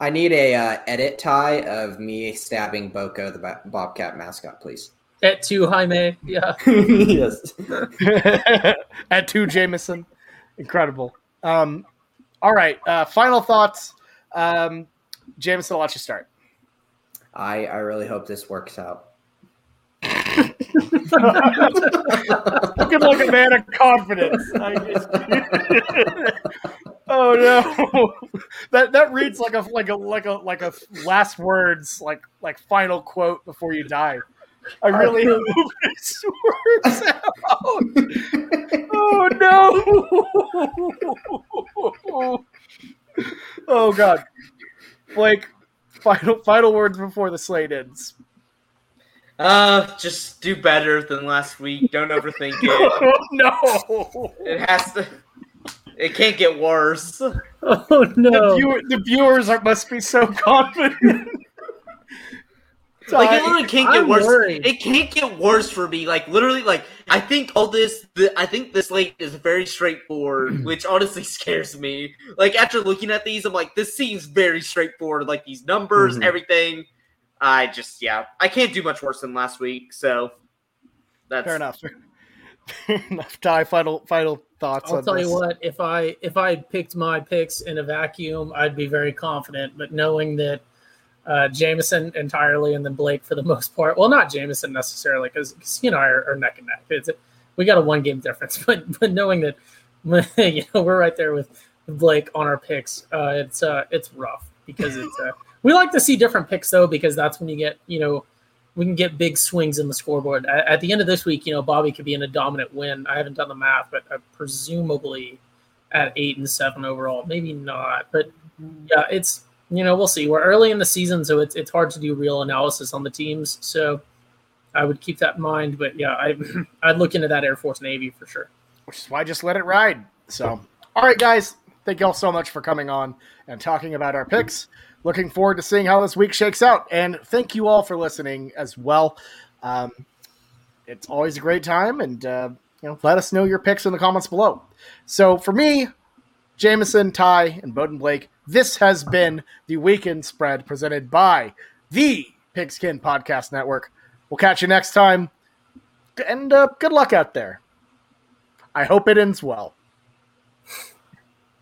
I need a uh, edit tie of me stabbing Boko, the ba- Bobcat mascot, please. At two Jaime, yeah. yes. at two Jamison. Incredible. Um, all right. Uh, final thoughts. Um, Jamison, I'll let you start. I, I really hope this works out. Looking like a man of confidence. I just- oh no, that that reads like a like a like a like a last words like like final quote before you die. I really hope this works out. Oh no! Oh god, Blake. Final final words before the slate ends. Uh, just do better than last week. Don't overthink it. Oh no! It has to. It can't get worse. Oh The, no! viewer, the viewers are, must be so confident. Like it literally can't get I'm worse. worried. It can't get worse for me. Like literally, like I think all this. The, I think this slate is very straightforward, which honestly scares me. Like after looking at these, I'm like, this seems very straightforward. Like these numbers, Mhm. everything. I just yeah, I can't do much worse than last week. So that's Fair enough. Ty, final final thoughts. I'll on tell this. you what, if I if I picked my picks in a vacuum, I'd be very confident. But knowing that uh, Jamison entirely and then Blake for the most part, well, not Jamison necessarily, because he and I are, are neck and neck. It's, we got a one game difference, but but knowing that you know we're right there with, with Blake on our picks, uh, it's uh, it's rough because it's uh, we like to see different picks though because that's when you get you know we can get big swings in the scoreboard. At, at, the end of this week, you know, Bobby could be in a dominant win. I haven't done the math, but uh, presumably at eight and seven overall. Maybe not, but yeah, it's you know we'll see. We're early in the season, so it's it's hard to do real analysis on the teams. So I would keep that in mind. But yeah, I I'd look into that Air Force Navy for sure. Which is why I just let it ride. So, all right, guys, thank you all so much for coming on and talking about our picks looking forward to seeing how this week shakes out. And thank you all for listening as well. Um, it's always a great time, and uh, you know, let us know your picks in the comments below. So for me, Jamison, Ty, and Boatin' Blake, this has been the weekend spread presented by the Pigskin Podcast Network. We'll catch you next time, and uh, good luck out there. I hope it ends well.